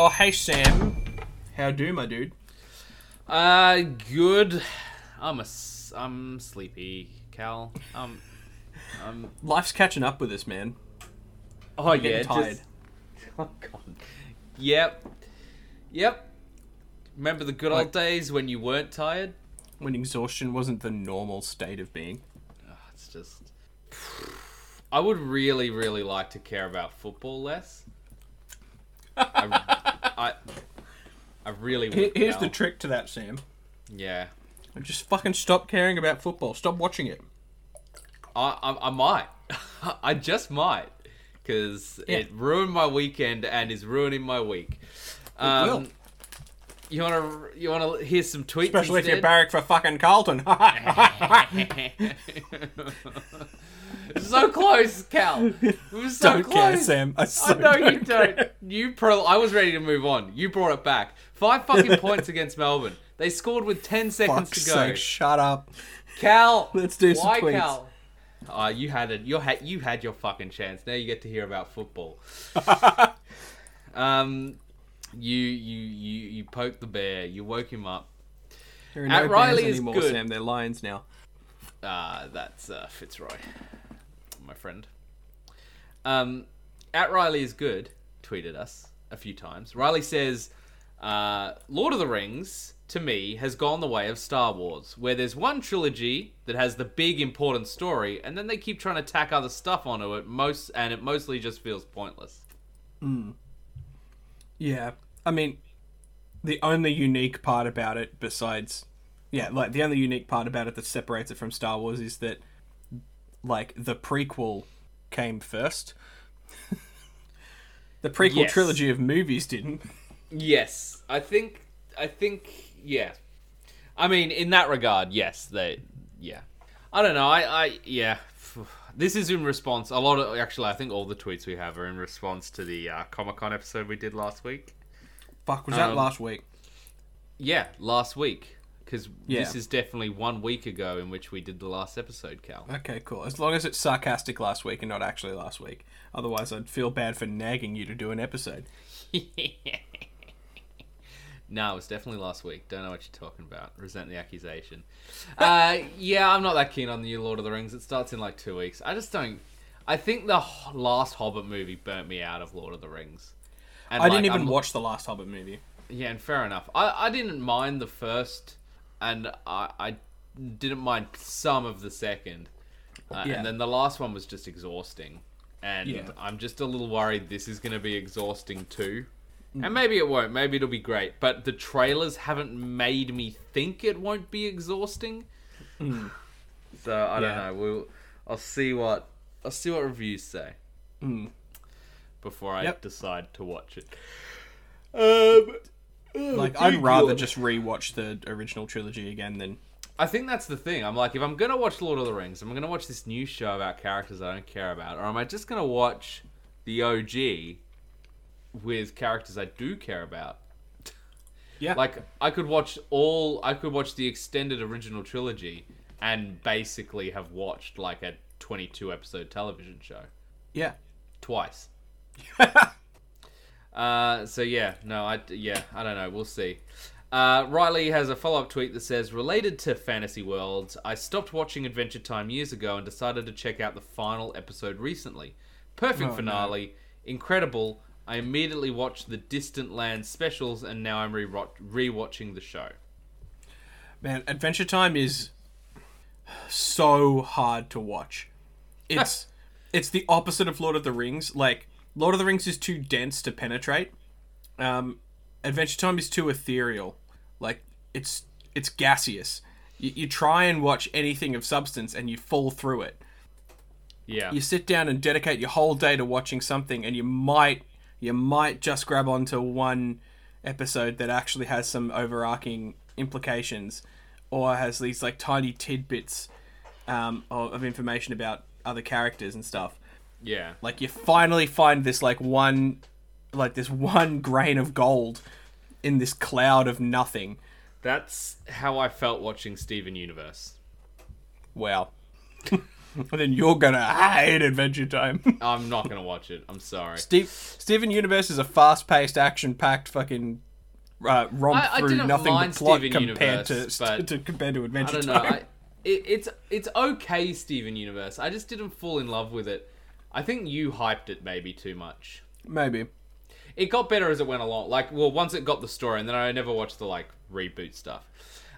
Oh, hey Sam. How do, my dude? Uh, good. I'm a, I'm sleepy, Cal. Um, um. Life's catching up with us, man. Oh getting yeah, tired. just. Oh god. Yep. Yep. Remember the good Like- old days when you weren't tired? When exhaustion wasn't the normal state of being. Oh, it's just. I would really, really like to care about football less. I, I, I really Here-. Here's the trick to that, Sam. yeah. Just fucking stop caring about football. Stop watching it. I, I, I might. I just might. Because Yeah. it ruined my weekend and is ruining my week. Um, will. You want to you want to hear some tweets Especially if you instead? barrack for fucking Carlton. so close, Cal. It was so Don't close. care, Sam. I, so I know you care. don't. You pro. I was ready to move on. You brought it back. Five fucking points against Melbourne. They scored with ten seconds Fuck's to go. sake, shut up. Cal, Let's do some why tweets. Cal? Uh, you had it. You had you had your fucking chance. Now you get to hear about football. um, you you you you poked the bear. You woke him up. There are At Riley bears is anymore, good. Sam. They're lions now. Uh, that's uh, Fitzroy, my friend. Um, at Riley is good. Tweeted us a few times. Riley says, uh, "Lord of the Rings." To me, has gone the way of Star Wars, where there's one trilogy that has the big important story, and then they keep trying to tack other stuff onto it. Most and it mostly just feels pointless. Yeah. I mean, the only unique part about it, besides, yeah, like the only unique part about it that separates it from Star Wars is that, like, the prequel came first. the prequel Yes. trilogy of movies didn't. Yes, I think. I think. Yeah. I mean, in that regard, yes. They. Yeah. I don't know. I. I. Yeah. This is in response. A lot of actually, I think all the tweets we have are in response to the uh, Comic Con episode we did last week. Fuck, was that Um, last week? Yeah, last week because Yeah. this is definitely one week ago in which we did the last episode, Cal. Okay, cool. As long as it's sarcastic last week and not actually last week. Otherwise, I'd feel bad for nagging you to do an episode. no, it was definitely last week. Don't know what you're talking about. Resent the accusation. Uh, yeah, I'm not that keen on the new Lord of the Rings. It starts in like two weeks. I just don't. I think the last Hobbit movie burnt me out of Lord of the Rings. And, I didn't even I'm- watch the last Hobbit movie. Yeah, and fair enough. I, I didn't mind the first, and I, I didn't mind some of the second. Uh, Yeah. And then the last one was just exhausting. And Yeah. I'm just a little worried this is going to be exhausting too. Mm. And maybe it won't. Maybe it'll be great. But the trailers haven't made me think it won't be exhausting. So I don't Mm. Yeah. know. We'll. I'll see what. I'll see what reviews say. Mm. Before I Yep. decide to watch it. Um. Mm, like, I'd rather just rewatch the original trilogy again than. I think that's the thing. I'm like, if I'm gonna watch Lord of the Rings, I'm gonna watch this new show about characters I don't care about, or am I just gonna watch the OG with characters I do care about? Yeah. Like, I could watch all. I could watch the extended original trilogy and basically have watched like a 22 episode television show Yeah. twice. Uh, so yeah, no, I yeah, I don't know. We'll see. Uh, Riley has a follow-up tweet that says, "Related to Fantasy Worlds, I stopped watching Adventure Time years ago and decided to check out the final episode recently. Perfect Oh, finale, incredible. I immediately watched the Distant Lands specials, and now I'm re rewatching the show. Man, Adventure Time is so hard to watch. It's it's the opposite of Lord of the Rings. Like Lord of the Rings is too dense to penetrate. Um, Adventure Time is too ethereal. Like it's it's gaseous. You, you try and watch anything of substance and you fall through it. Yeah, You sit down and dedicate your whole day to watching something, and you might you might just grab onto one episode that actually has some overarching implications, or has these like tiny tidbits um, of, of information about other characters and stuff. Yeah, Like you finally find this like one, like this one grain of gold in this cloud of nothing. that's how I felt watching Steven Universe. Wow. then you're gonna hate Adventure Time. I'm not gonna watch it. I'm sorry. Steve, Steven Universe is a fast-paced, action-packed fucking uh, romp I- I through nothing but plot Steven compared Universe, to, to compared to I Adventure don't know. Time. I, it, it's it's okay, Steven Universe. I just didn't fall in love with it. I think you hyped it maybe too much. Maybe. It got better as it went along. Like, well, once it got the story, and then I never watched the like reboot stuff.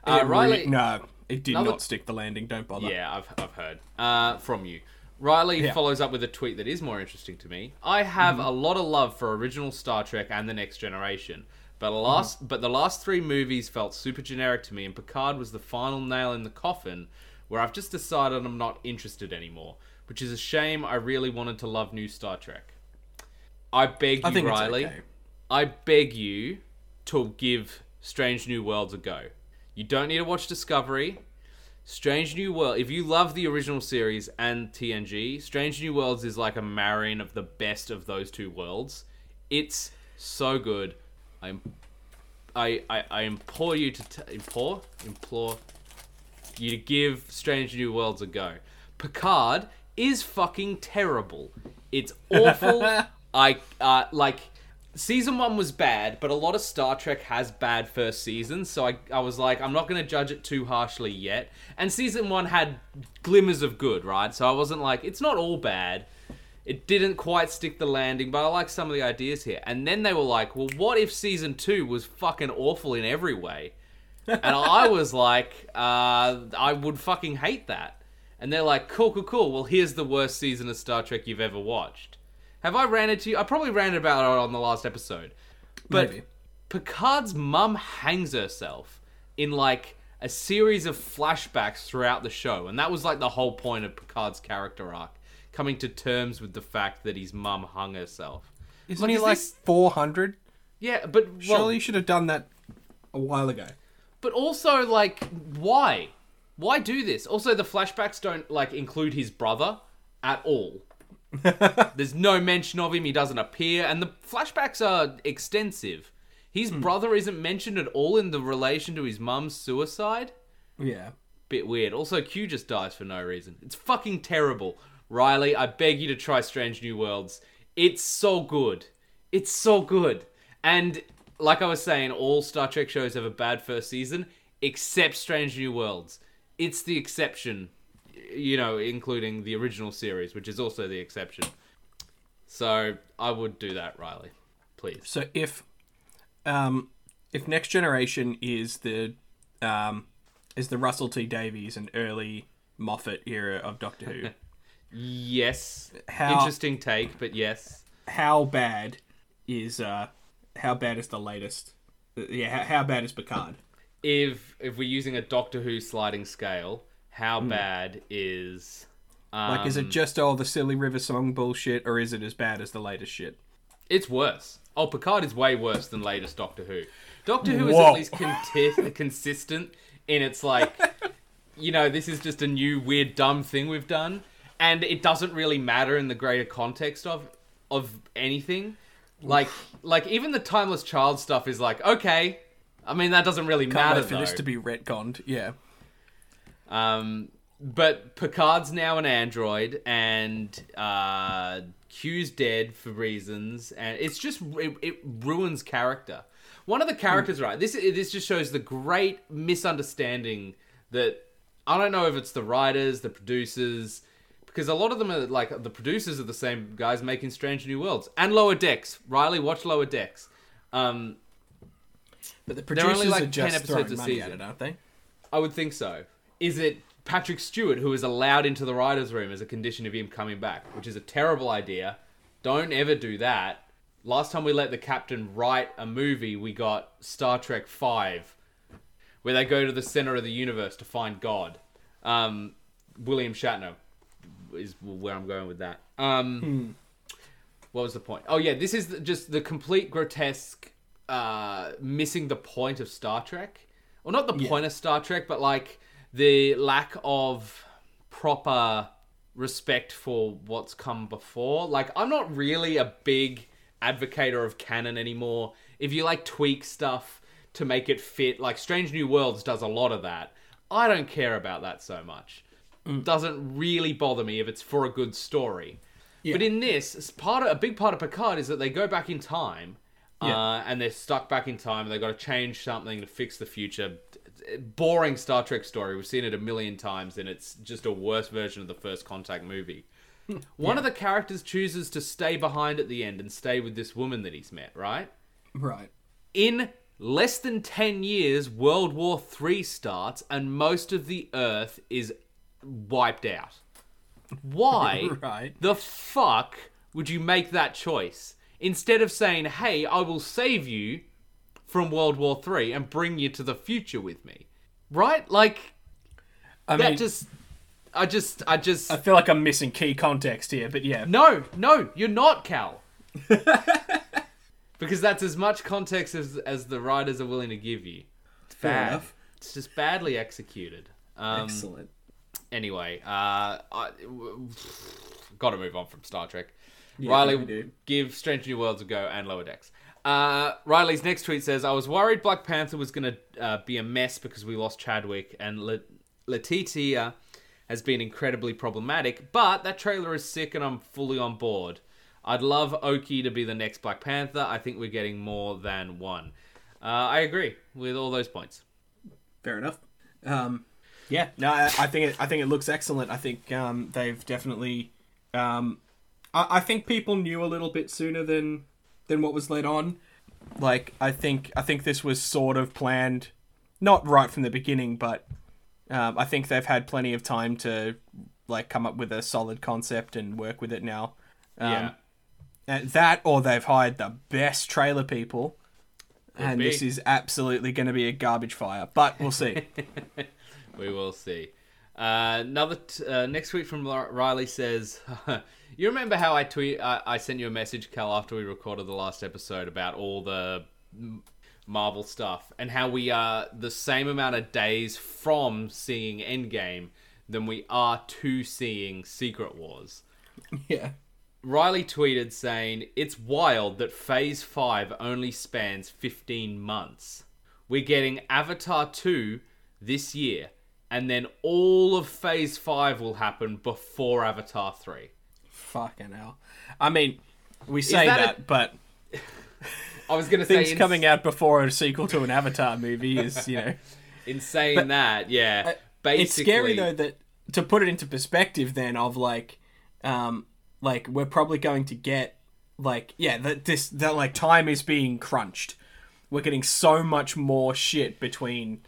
Uh, Riley, no, it did Another- not stick the landing. Don't bother. Yeah, I've, I've heard uh, from you. Riley Yeah. follows up with a tweet that is more interesting to me. I have Mm-hmm. a lot of love for original Star Trek and the Next Generation, but last Mm-hmm. but the last three movies felt super generic to me, and Picard was the final nail in the coffin, where I've just decided I'm not interested anymore. Which is a shame. I really wanted to love new Star Trek. I beg you, I Riley. okay. I beg you to give Strange New Worlds a go. You don't need to watch Discovery. Strange New World. If you love the original series and TNG, Strange New Worlds is like a marrying of the best of those two worlds. It's so good. I, I, I, I implore you to t- implore implore you to give Strange New Worlds a go. Picard is fucking terrible. It's awful. I uh, like season one was bad, but a lot of Star Trek has bad first seasons, so I I was like, I'm not gonna judge it too harshly yet. And season one had glimmers of good, right? So I wasn't like, it's not all bad. It didn't quite stick the landing, but I like some of the ideas here. And then they were like, well, what if season two was fucking awful in every way? and I was like, uh, I would fucking hate that. And they're like, cool, cool, cool. Well, here's the worst season of Star Trek you've ever watched. Have I ranted to you? I probably ranted about it on the last episode. But Maybe. Picard's mum hangs herself in like a series of flashbacks throughout the show. And that was like the whole point of Picard's character arc. Coming to terms with the fact that his mum hung herself. Isn't Like, he is like this- 400? Yeah, but well, Surely you should have done that a while ago. But also, like, why? Why do this? Also, the flashbacks don't like include his brother at all. There's no mention of him. He doesn't appear, and the flashbacks are extensive. His hmm. brother isn't mentioned at all in the relation to his mum's suicide. Yeah. Bit weird. Also, Q just dies for no reason. It's fucking terrible. Riley, I beg you to try Strange New Worlds. It's so good. It's so good. And like I was saying, all Star Trek shows have a bad first season, except Strange New Worlds. It's the exception, you know, including the original series, which is also the exception. So I would do that, Riley. Please. So if um if Next Generation is the um is the Russell T Davies and early Moffat era of Doctor Who, Yes. How- Interesting take, but yes. how bad is uh how bad is the latest? uh, Yeah, how, how bad is Picard? If if we're using a Doctor Who sliding scale, how bad is um, Like, is it just all the silly River Song bullshit, or is it as bad as the latest shit? It's worse. Oh, Picard is way worse than latest Doctor Who. Doctor Who is Whoa. at least conti- consistent in its like, you know, this is just a new weird dumb thing we've done, and it doesn't really matter in the greater context of of anything. Like, like even the timeless child stuff is like okay. I mean, that doesn't really Can't matter wait for though. this to be retconned. Yeah. Um, but Picard's now an android, and uh, Q's dead for reasons, and it's just it, it ruins character. One of the characters, right? This this just shows the great misunderstanding that I don't know if it's the writers, the producers, because a lot of them are like the producers are the same guys making Strange New Worlds and Lower Decks. Riley, watch Lower Decks. Um, But the They're only like are 10 episodes a season. it, aren't they? I would think so. Is it Patrick Stewart who is allowed into the writer's room as a condition of him coming back, which is a terrible idea. Don't ever do that. Last time we let the captain write a movie, we got Star Trek 5, where they go to the center of the universe to find God. Um, William Shatner is where I'm going with that. Um, What was the point? Oh, yeah, this is just the complete grotesque uh, missing the point of Star Trek. Well, not the point of Star Trek, but like the lack of proper respect for what's come before. Like, I'm not really a big advocator of canon anymore. If you like tweak stuff to make it fit, like Strange New Worlds does a lot of that. I don't care about that so much. doesn't really bother me if it's for a good story. Yeah. But in this, part of, a big part of Picard is that they go back in time, Yeah. uh, and they're stuck back in time. They've got to change something to fix the future. Boring Star Trek story. We've seen it a million times, and it's just a worse version of the First Contact movie. One of the characters chooses to stay behind at the end and stay with this woman that he's met, right? Right. In less than 10 years, World War III starts and most of the Earth is wiped out. Why Right. the fuck would you make that choice? Instead of saying, hey, I will save you from World War Three and bring you to the future with me. Right? Like, I that mean, just. I just. I just. I feel like I'm missing key context here, but yeah. No, no, you're not, Cal. because that's as much context as as the writers are willing to give you. It's Fair bad. enough. It's just badly executed. Um, Excellent. Anyway, uh, I, got to move on from Star Trek. We Riley, give Strange New Worlds a go and Lower Decks. Uh, Riley's next tweet says, "I was worried Black Panther was going to uh, be a mess because we lost Chadwick and Le- Letitia has been incredibly problematic, but that trailer is sick and I'm fully on board. I'd love Oki to be the next Black Panther. I think we're getting more than one. Uh, I agree with all those points. Fair enough. Um, yeah, no, I, I think it, I think it looks excellent. I think um, they've definitely. Um, I, I think people knew a little bit sooner than than what was led on. Like I think I think this was sort of planned, not right from the beginning, but um, I think they've had plenty of time to like come up with a solid concept and work with it now. Um, yeah. uh, that or they've hired the best trailer people. and be. this is absolutely going to be a garbage fire, but we'll see. We will see. Uh, another t- uh, next tweet from Riley says, "You remember how I tweet? I, I sent you a message, Cal, after we recorded the last episode about all the Marvel stuff and how we are the same amount of days from seeing Endgame than we are to seeing Secret Wars." yeah. Riley tweeted saying, It's wild that Phase 5 only spans 15 months. We're getting Avatar 2 this year, and then all of Phase 5 will happen before Avatar 3. Fucking hell. I mean, we say that that, a- but I was going to say, things in, coming out before a sequel to an Avatar movie is, you know. in saying that, yeah. Basically, it's scary though that to put it into perspective then of like um like we're probably going to get like yeah that this that like time is being crunched we're getting so much more shit between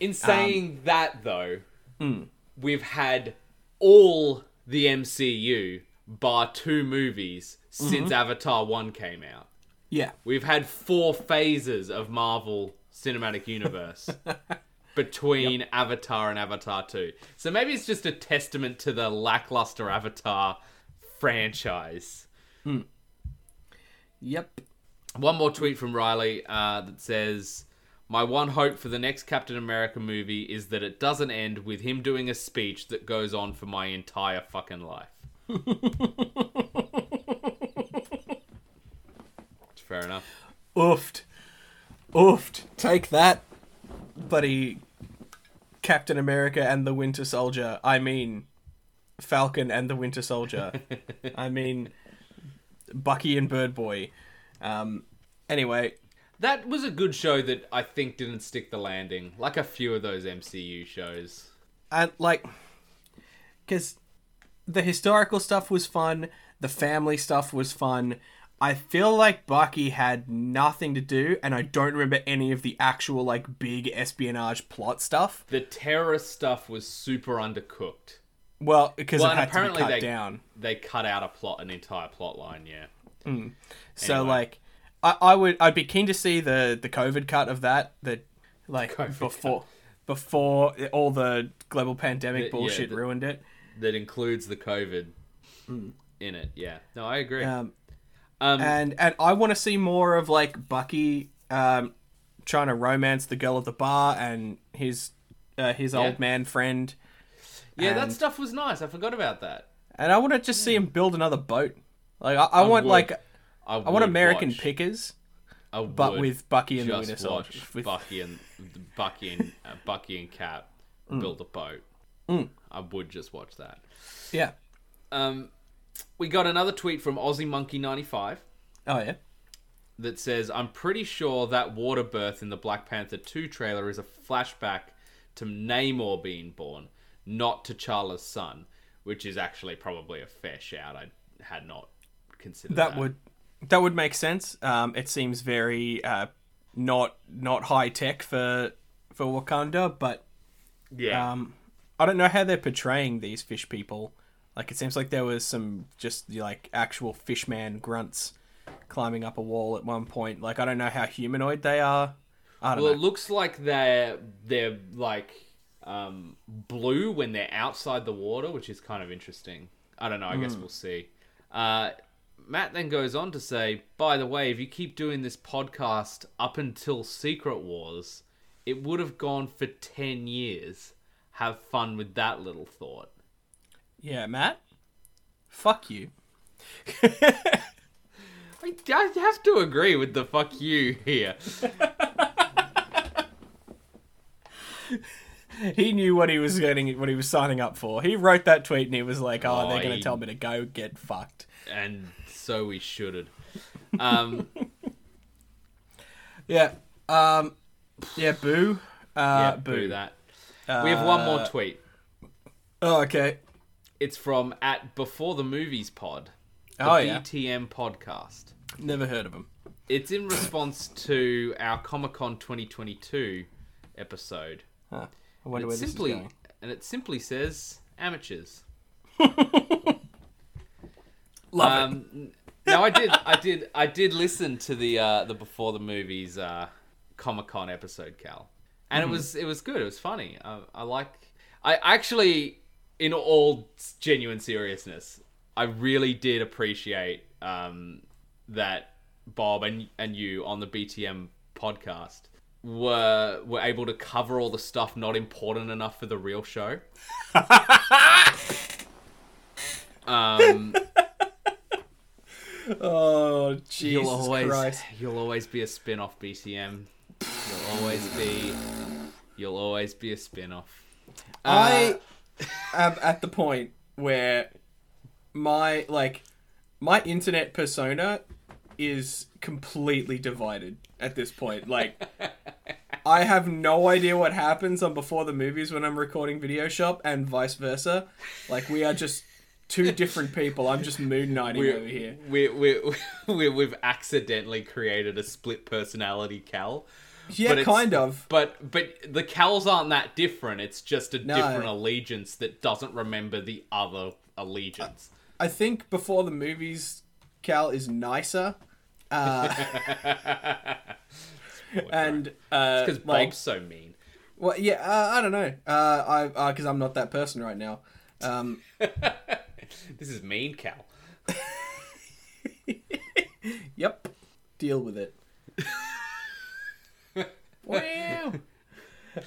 In saying um, that, though, hmm. we've had all the MCU, bar two movies, since mm-hmm. Avatar 1 came out. yeah We've had four phases of Marvel Cinematic Universe between Avatar and Avatar 2. So maybe it's just a testament to the lackluster Avatar franchise. Hmm. yep One more tweet from Riley uh, that says, My one hope for the next Captain America movie is that it doesn't end with him doing a speech that goes on for my entire fucking life. Fair enough. oofed oofed take that buddy captain america and the winter soldier. I mean falcon and the winter soldier. I mean bucky and bird boy. Um anyway That was a good show that I think didn't stick the landing, like a few of those MCU shows. and like because the historical stuff was fun the family stuff was fun i feel like bucky had nothing to do and i don't remember any of the actual like big espionage plot stuff The terrorist stuff was super undercooked. well because Well, apparently to be cut they down they cut out a plot, an entire plot line. Yeah, mm. so Anyway. like I, I would i'd be keen to see the the covid cut of that that like COVID before before all the global pandemic yeah, bullshit the- ruined it that includes the COVID in it. Yeah, no, I agree. um um, and and I want to see more of like Bucky um, trying to romance the girl at the bar and his uh, his Yeah. old man friend, yeah, that stuff was nice. I forgot about that. and I want to just see him build another boat. Like I, I, want like I, I want American watch. Pickers, but with Bucky and the Winter Soldier. With, Bucky and Bucky and uh, Bucky and Cap Mm. build a boat. I would just watch that. Yeah. Um, we got another tweet from Aussie Monkey ninety five Oh yeah. that says, "I'm pretty sure that water birth in the Black Panther two trailer is a flashback to Namor being born, not to T'Challa's son." Which is actually probably a fair shout. I had not considered that. That would that would make sense. Um, it seems very uh, not not high tech for for Wakanda, but yeah. um, I don't know how they're portraying these fish people. Like it seems like there was some just like actual fishman grunts climbing up a wall at one point. Like I don't know how humanoid they are. I don't Well, it looks like they're they're like um, blue when they're outside the water, which is kind of interesting. I don't know. I guess we'll see. Uh, Matt then goes on to say, "By the way, if you keep doing this podcast up until Secret Wars, it would have gone for ten years. Have fun with that little thought." Yeah, Matt. Fuck you. I, I have to agree with the "fuck you" here. He knew what he was getting, what he was signing up for. He wrote that tweet and he was like, "Oh, Oh, they're gonna he- tell me to go get fucked." and so we should've. Um, Yeah. Um. Yeah. Boo. Uh. yeah, boo. boo that. we have one more Uh, tweet. Oh, okay. It's from at Before the Movies Pod, the Oh yeah. BTM podcast. Never heard of them. It's in response to our Comic Con 2022 episode. Huh. I wonder And where it this simply is going. and it simply says amateurs. Love it. Um, now I did, I did, I did listen to the uh, the before the movies uh, Comic Con episode, Cal, and Mm-hmm. it was it was good. It was funny. I, I like. I actually, in all genuine seriousness, I really did appreciate um, that Bob and and you on the BTM podcast were were able to cover all the stuff not important enough for the real show. um, Oh Jesus you'll always Christ! you'll always be a spin-off BTM. You'll always be you'll always be a spin-off. Uh, I am at the point where my like my internet persona is completely divided at this point. Like I have no idea what happens on before the movies when I'm recording video shop and vice versa. Like we are just two different people. I'm just moon knighting we over here. we we we we've accidentally created a split personality Cal. Yeah, kind of. But but the Cals aren't that different. It's just a No. different allegiance that doesn't remember the other allegiance. I think before the movies, Cal is nicer. Uh, and uh, Because like, Bob's so mean. well, yeah, uh, I don't know. Uh, I because I'm not that person right now. Um, This is mean, Cal. yep, deal with it. wow.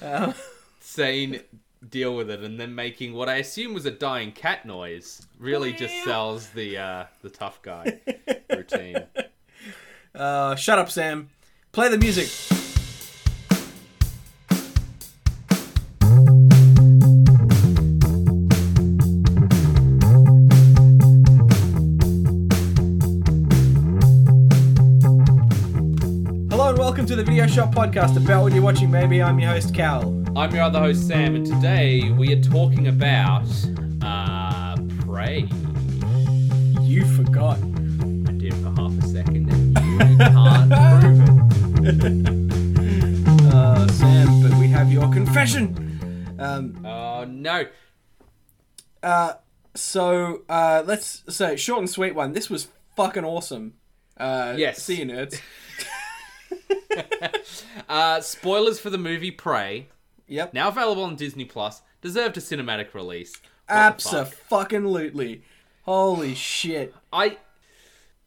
Uh, saying deal with it and then making what I assume was a dying cat noise really just sells the uh, the tough guy routine. uh, shut up, Sam. Play the music. To the Video Shop Podcast about what you're watching. Maybe I'm your host Cal. I'm your other host Sam, and today we are talking about uh, Prey. You forgot. I did for half a second, and you can't prove it. Uh, Sam, but we have your confession. Um, Oh no! uh, so uh, let's so short and sweet one. This was fucking awesome. Uh, Yes. See you, nerds. Uh, spoilers for the movie Prey, Yep. now available on Disney Plus, deserved a cinematic release. Absolutely. Holy shit. I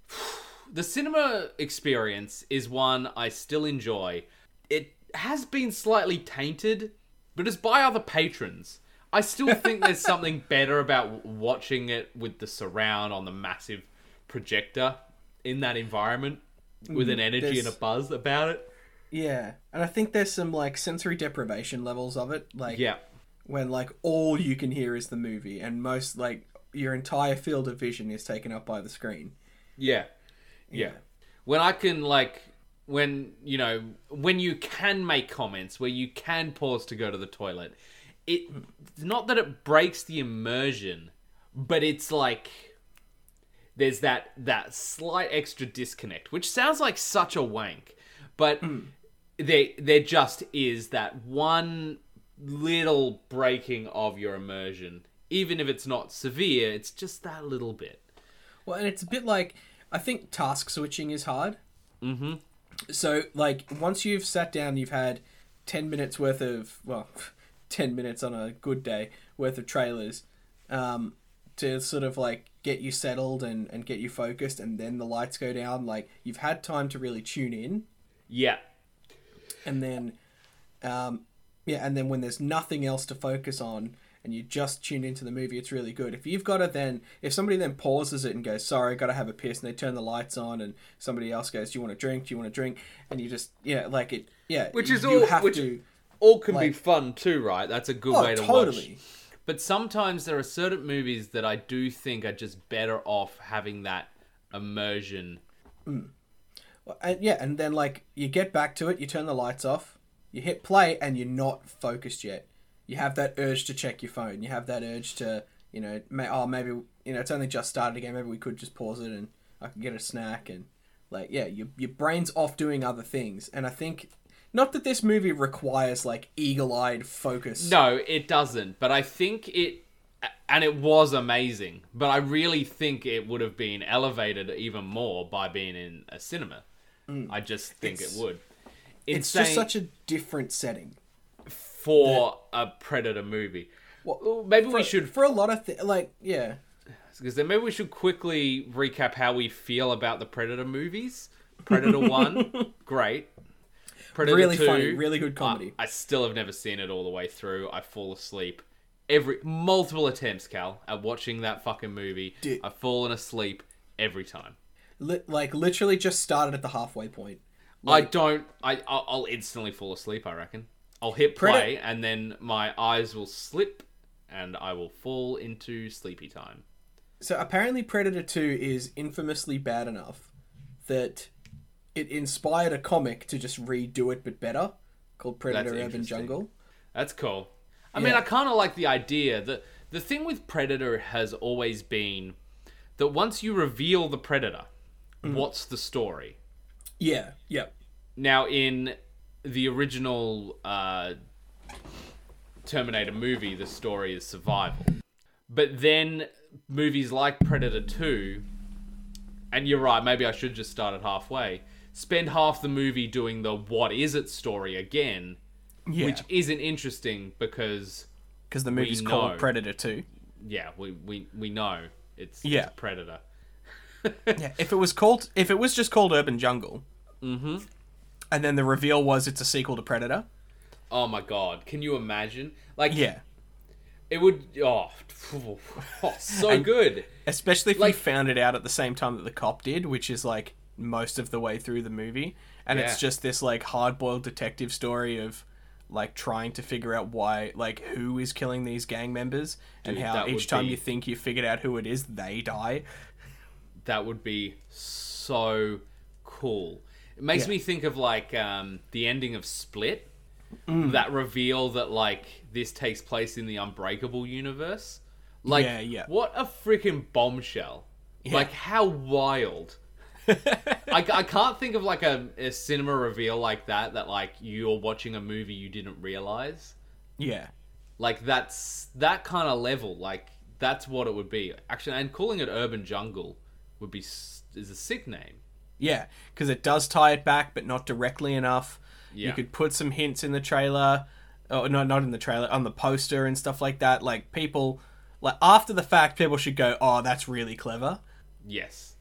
the cinema experience is one I still enjoy. It has been slightly tainted, but it's by other patrons. I still think there's something better about watching it with the surround on the massive projector in that environment with an mm-hmm. energy and a buzz about it. Yeah. And I think there's some like sensory deprivation levels of it. Like Yeah. when like all you can hear is the movie and most like your entire field of vision is taken up by the screen. Yeah. Yeah. When I can like when you know when you can make comments where you can pause to go to the toilet. It mm. not that it breaks the immersion, but it's like there's that that slight extra disconnect, which sounds like such a wank, but there there just is that one little breaking of your immersion. Even if it's not severe, it's just that little bit. Well, and it's a bit like I think task switching is hard. Mm-hmm. So, like, once you've sat down, you've had 10 minutes worth of, well, 10 minutes on a good day worth of trailers um, to sort of like get you settled and, and get you focused, and then the lights go down. Like, you've had time to really tune in, Yeah. and then, um, yeah, and then when there's nothing else to focus on, and you just tune into the movie, it's really good. If you've got to then, if somebody then pauses it and goes, "Sorry, I got to have a piss," and they turn the lights on, and somebody else goes, "Do you want to drink? Do you want to drink?" and you just, yeah, like it, yeah, Which is you all- have which- to. All can be fun too, right? That's a good Oh, way to totally. watch. But sometimes there are certain movies that I do think are just better off having that immersion. Mm. And yeah, and then like you get back to it, you turn the lights off, you hit play, and you're not focused yet. You have that urge to check your phone. You have that urge to, you know, may, oh maybe you know it's only just started again. Maybe we could just pause it and I can get a snack and like yeah, your your brain's off doing other things. And I think not that this movie requires like eagle-eyed focus. No, it doesn't. But I think it, and it was amazing. But I really think it would have been elevated even more by being in a cinema. I just think Mm. It's- it would. it's just such a different setting. for a Predator movie. Well, maybe we should for a lot of th- like yeah. because then maybe we should quickly recap how we feel about the Predator movies. Predator One, great. Predator Really 2, funny, really good comedy. I, I still have never seen it all the way through. I fall asleep every multiple attempts, Cal, at watching that fucking movie. Dude. I've fallen asleep every time. Li- like literally just started at the halfway point. I don't. I I'll, I'll instantly fall asleep. I reckon. I'll hit play and then my eyes will slip and I will fall into sleepy time. So apparently, Predator Two is infamously bad enough that it inspired a comic to just redo it but better, called Predator That's Urban. Jungle. That's cool. I mean, I kind of like the idea that the thing with Predator has always been that once you reveal the Predator, Mm. what's the story? Yeah, yeah, Now, in the original uh, Terminator movie, the story is survival. But then movies like Predator 2, and you're right, maybe I should just start at halfway, spend half the movie doing the what is it story again, yeah. which isn't interesting because, Because the movie's know. called Predator Two. yeah, we, we, we know it's Yeah. just Predator. Yeah, if it was called, if it was just called Urban Jungle, Mm-hmm. and then the reveal was it's a sequel to Predator. Oh my god, can you imagine? Like, Yeah, it would. Oh, oh so good. especially if Like- you found it out at the same time that the cop did, which is like most of the way through the movie, and Yeah. it's just this like hard-boiled detective story of like trying to figure out why like who is killing these gang members and how each time be- you think you figured out who it is they die that would be so cool. It makes Yeah. me think of like um, the ending of Split. Mm. That reveal that like this takes place in the Unbreakable universe. Like, Yeah, yeah. what a freaking bombshell! Like, how wild. I, I can't think of like a, a cinema reveal like that that like you're watching a movie you didn't realize. yeah Like that's that kind of level. Like that's what it would be. Actually, and calling it Urban Jungle would be is a sick name. yeah because it does tie it back but not directly enough Yeah. you could put some hints in the trailer oh no not in the trailer on the poster and stuff like that like people like after the fact people should go oh that's really clever Yes.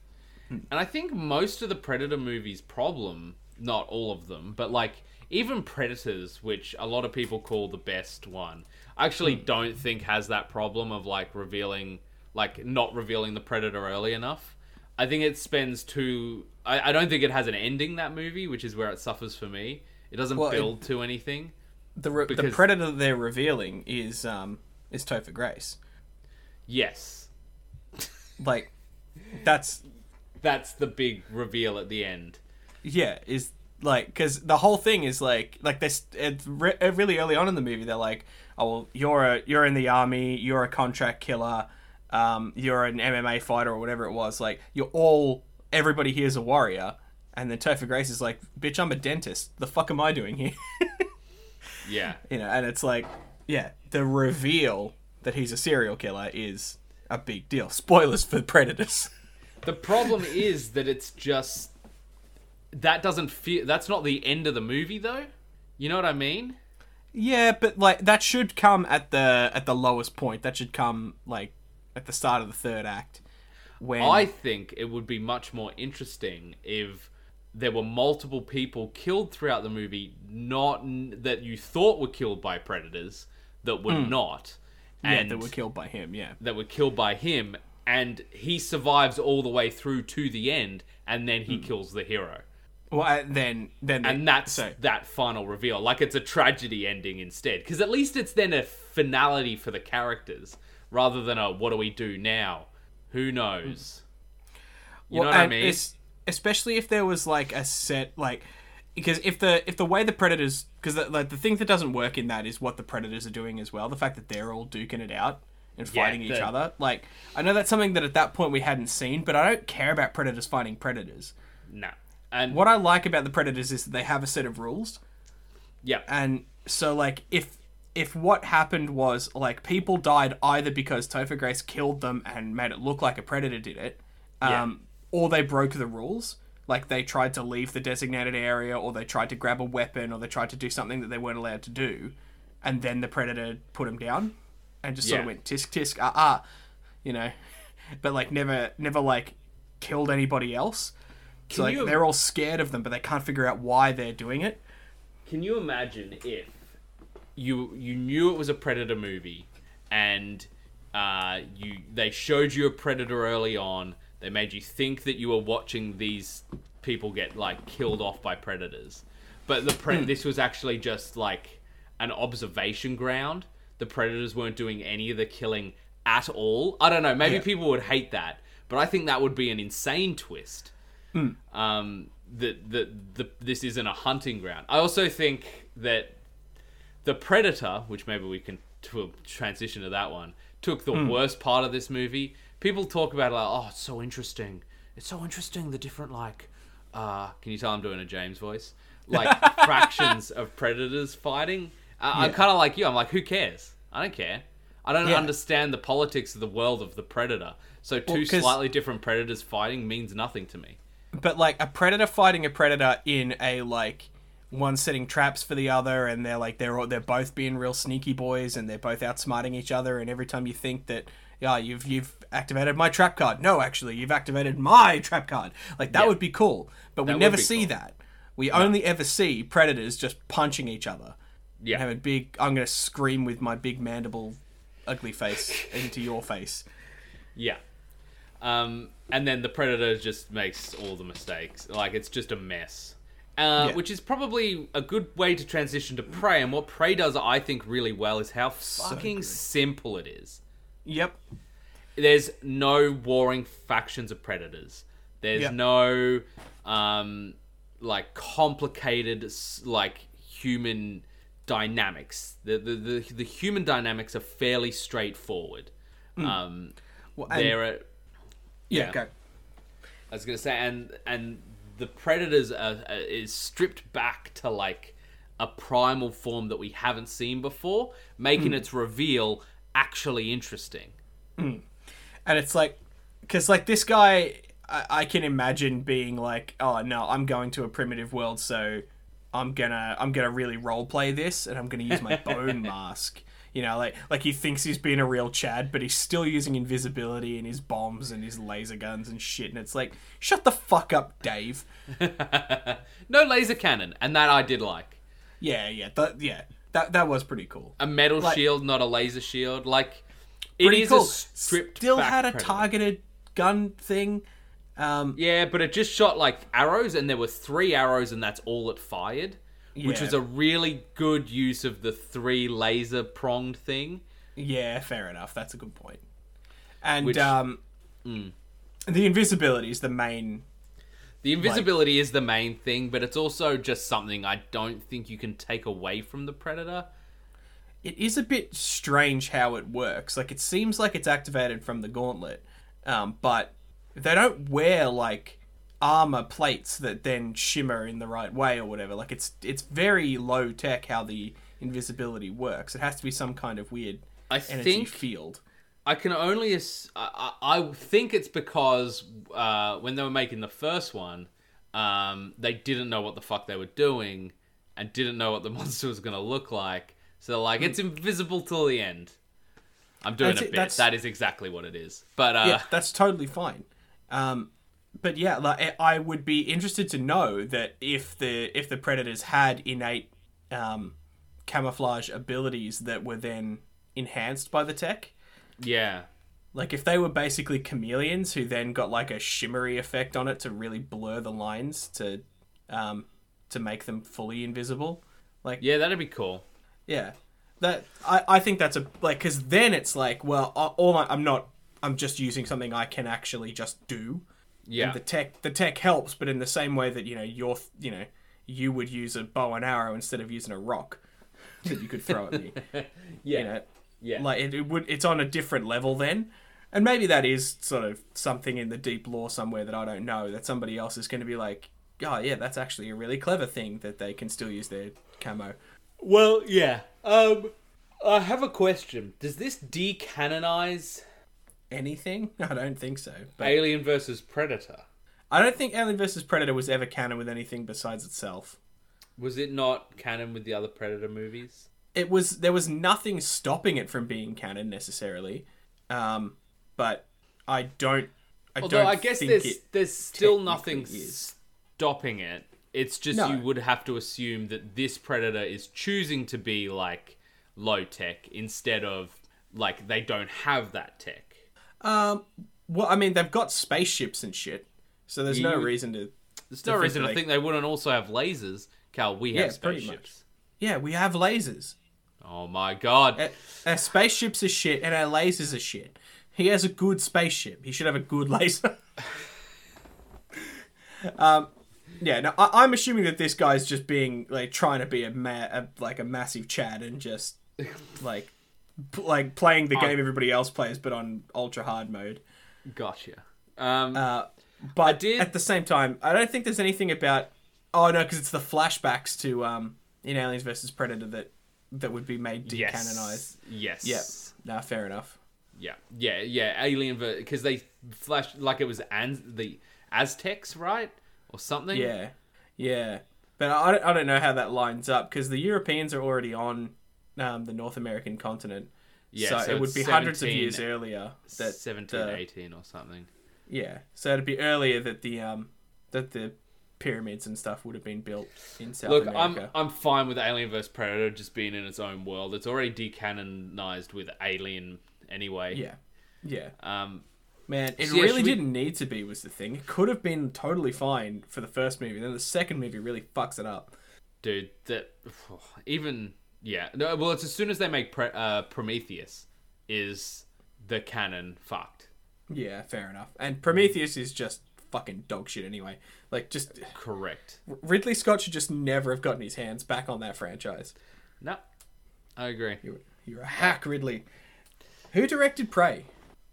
And I think most of the Predator movies' problem, not all of them, but like even Predators, which a lot of people call the best one, I actually don't think has that problem of like revealing, like not revealing the Predator early enough. I think it spends too. I, I don't think it has an ending, that movie, which is where it suffers for me. It doesn't Well, it- build to anything. the re- the predator they're revealing is um is Topher Grace. Yes, Like that's that's the big reveal at the end. yeah is like because the whole thing is like like this it's re- really early on in the movie they're like oh well you're a you're in the army you're a contract killer um you're an MMA fighter or whatever it was like you're all everybody here's a warrior and then Topher Grace is like bitch I'm a dentist. The fuck am I doing here? Yeah, you know and it's like yeah the reveal that he's a serial killer is a big deal. Spoilers for predators the problem is that it's just that doesn't feel. That's not the end of the movie, though. You know what I mean? Yeah, but like that should come at the at the lowest point. That should come like at the start of the third act. When I think it would be much more interesting if there were multiple people killed throughout the movie, not that you thought were killed by predators that were hmm. not, yeah, that were killed by him. Yeah, that were killed by him, and he survives all the way through to the end, and then he kills the hero, well uh, then then and that's so that final reveal. Like it's a tragedy ending instead, because at least it's then a finality for the characters rather than a what do we do now? Who knows? You well, know what I mean? especially if there was like a set like because if the if the way the predators because the, like the thing that doesn't work in that is what the predators are doing as well. The fact that they're all duking it out and Yeah, fighting each the- other. Like I know that's something that at that point we hadn't seen, but I don't care about predators fighting predators. No. And What I like about the predators is that they have a set of rules. yeah, and so like if if what happened was like people died either because Topher Grace killed them and made it look like a predator did it, um, or they broke the rules, like they tried to leave the designated area, or they tried to grab a weapon, or they tried to do something that they weren't allowed to do, and then the predator put them down, and just sort of went tisk tisk ah ah, you know, but like never never like killed anybody else. So like you- they're all scared of them, but they can't figure out why they're doing it. Can you imagine if you you knew it was a predator movie and uh, you they showed you a predator early on, they made you think that you were watching these people get like killed off by predators, but the pre- this was actually just like an observation ground. The predators weren't doing any of the killing at all. I don't know. Maybe Yeah. people would hate that, but I think that would be an insane twist um, that that the, this isn't a hunting ground. I also think that the Predator, which maybe we can t- transition to that one, took the worst part of this movie. People talk about it like, oh, it's so interesting. It's so interesting. The different like, uh, can you tell I'm doing a James voice? Like fractions of predators fighting. I'm Yeah. kind of like you. I'm like, who cares? I don't care. I don't Yeah. understand the politics of the world of the predator. So two 'cause- slightly different predators fighting means nothing to me. but like a predator fighting a predator in a like one setting traps for the other and they're like they're all, they're both being real sneaky boys and they're both outsmarting each other and every time you think that yeah you've you've activated my trap card no actually you've activated my trap card like that Yeah. would be cool but we That would never see cool. that we only ever see predators just punching each other Yeah. and having big i'm gonna scream with my big mandible ugly face into your face Yeah. Um, and then the predator just makes all the mistakes. Like it's just a mess. Uh, Yeah. Which is probably a good way to transition to Prey. And what Prey does, I think, really well is how fucking good. simple it is. yep There's no warring factions of predators. There's Yeah. no um, like complicated like human dynamics. The, the the the human dynamics are fairly straightforward. Hmm. Um, well, there are yeah, yeah. go I was gonna say, and and the predators are, are, is stripped back to like a primal form that we haven't seen before, making hmm. its reveal actually interesting. Hmm. and it's like because like this guy I, I can imagine being like oh no i'm going to a primitive world so i'm gonna i'm gonna really role play this and i'm gonna use my bone mask you know like like he thinks he's being a real chad but he's still using invisibility and his bombs and his laser guns and shit and it's like shut the fuck up dave no laser cannon, and that I did like yeah yeah that yeah that that was pretty cool a metal Like- shield, not a laser shield. Like it is cool a stripped. still had a predator. targeted gun thing um Yeah, but it just shot like arrows, and there were three arrows, and that's all it fired. which was a really good use of the three laser pronged thing. Yeah, fair enough. That's a good point. And Which- um, the invisibility is the main. The invisibility is the main thing, but it's also just something I don't think you can take away from the Predator. It is a bit strange how it works. Like it seems like it's activated from the gauntlet, um, but they don't wear like armor plates that then shimmer in the right way or whatever. Like it's it's very low tech how the invisibility works. It has to be some kind of weird I energy field. I can only ass- I, I I think it's because uh, when they were making the first one, um, they didn't know what the fuck they were doing and didn't know what the monster was going to look like. So they're like, it's invisible till the end. I'm doing That's a bit. That is exactly what it is. But uh, yeah, that's totally fine. Um, but yeah, like I- would be interested to know that if the if the predators had innate um, camouflage abilities that were then enhanced by the tech, yeah, like if they were basically chameleons who then got like a shimmery effect on it to really blur the lines to um, to make them fully invisible. Like yeah, that'd be cool. yeah, that I, I think that's a like because then it's like well all I, I'm not I'm just using something I can actually just do. Yeah, And the tech the tech helps, but in the same way that you know you're you know you would use a bow and arrow instead of using a rock that you could throw at me. yeah, You know, yeah. like it, it would it's on a different level then. And maybe that is sort of something in the deep lore somewhere that I don't know that somebody else is going to be like, oh yeah, that's actually a really clever thing that they can still use their camo. Well, yeah. Um, I have a question. Does this decanonize Anything? I don't think so. But Alien versus Predator? I don't think Alien versus Predator was ever canon with anything besides itself. Was it not canon with the other Predator movies? It was there was nothing stopping it from being canon necessarily, um, but I don't. I Although don't I guess think there's there's still nothing is. stopping it. It's just No. you would have to assume that this Predator is choosing to be like low tech instead of like they don't have that tech. Um, well, I mean they've got spaceships and shit, so there's no You- reason to. There's no reason to they- think they wouldn't also have lasers. Cal, we have Yeah, pretty much. spaceships. Yeah, we have lasers. Oh my god. Our, our spaceships are shit, and our lasers are shit. He has a good spaceship. He should have a good laser. um, yeah. No, I, I'm assuming that this guy's just being like trying to be a, ma- a like a massive Chad and just like like playing the game everybody else plays, but on ultra hard mode. Gotcha. Um, Uh, but did- at the same time, I don't think there's anything about. Oh no, because it's the flashbacks to um in Aliens versus Predator that that would be made decanonized. yes. Yes. Yep. Nah, fair enough. Yeah. Yeah. Yeah. Alien because they flashed like it was and the Aztecs, right, or something. Yeah, yeah. But I don't, I don't know how that lines up because the Europeans are already on um, the North American continent. Yeah, so, so it would be hundreds of years earlier that 17, the- 18 or something. yeah. So it'd be earlier that the um that the pyramids and stuff would have been built in South America. Look, America. I'm I'm fine with Alien vs Predator just being in its own world. It's already decanonized with Alien anyway. yeah, yeah. Um. Man, it So, yeah, really we- didn't need to be. Was the thing? It could have been totally fine for the first movie. Then the second movie really fucks it up. dude that even yeah no well it's as soon as they make Pre- uh, prometheus is the canon fucked Yeah, fair enough. And Prometheus is just fucking dog shit anyway. Like, just correct Ridley Scott should just never have gotten his hands back on that franchise. no i agree You're, you're a hack, Ridley. Who directed Prey?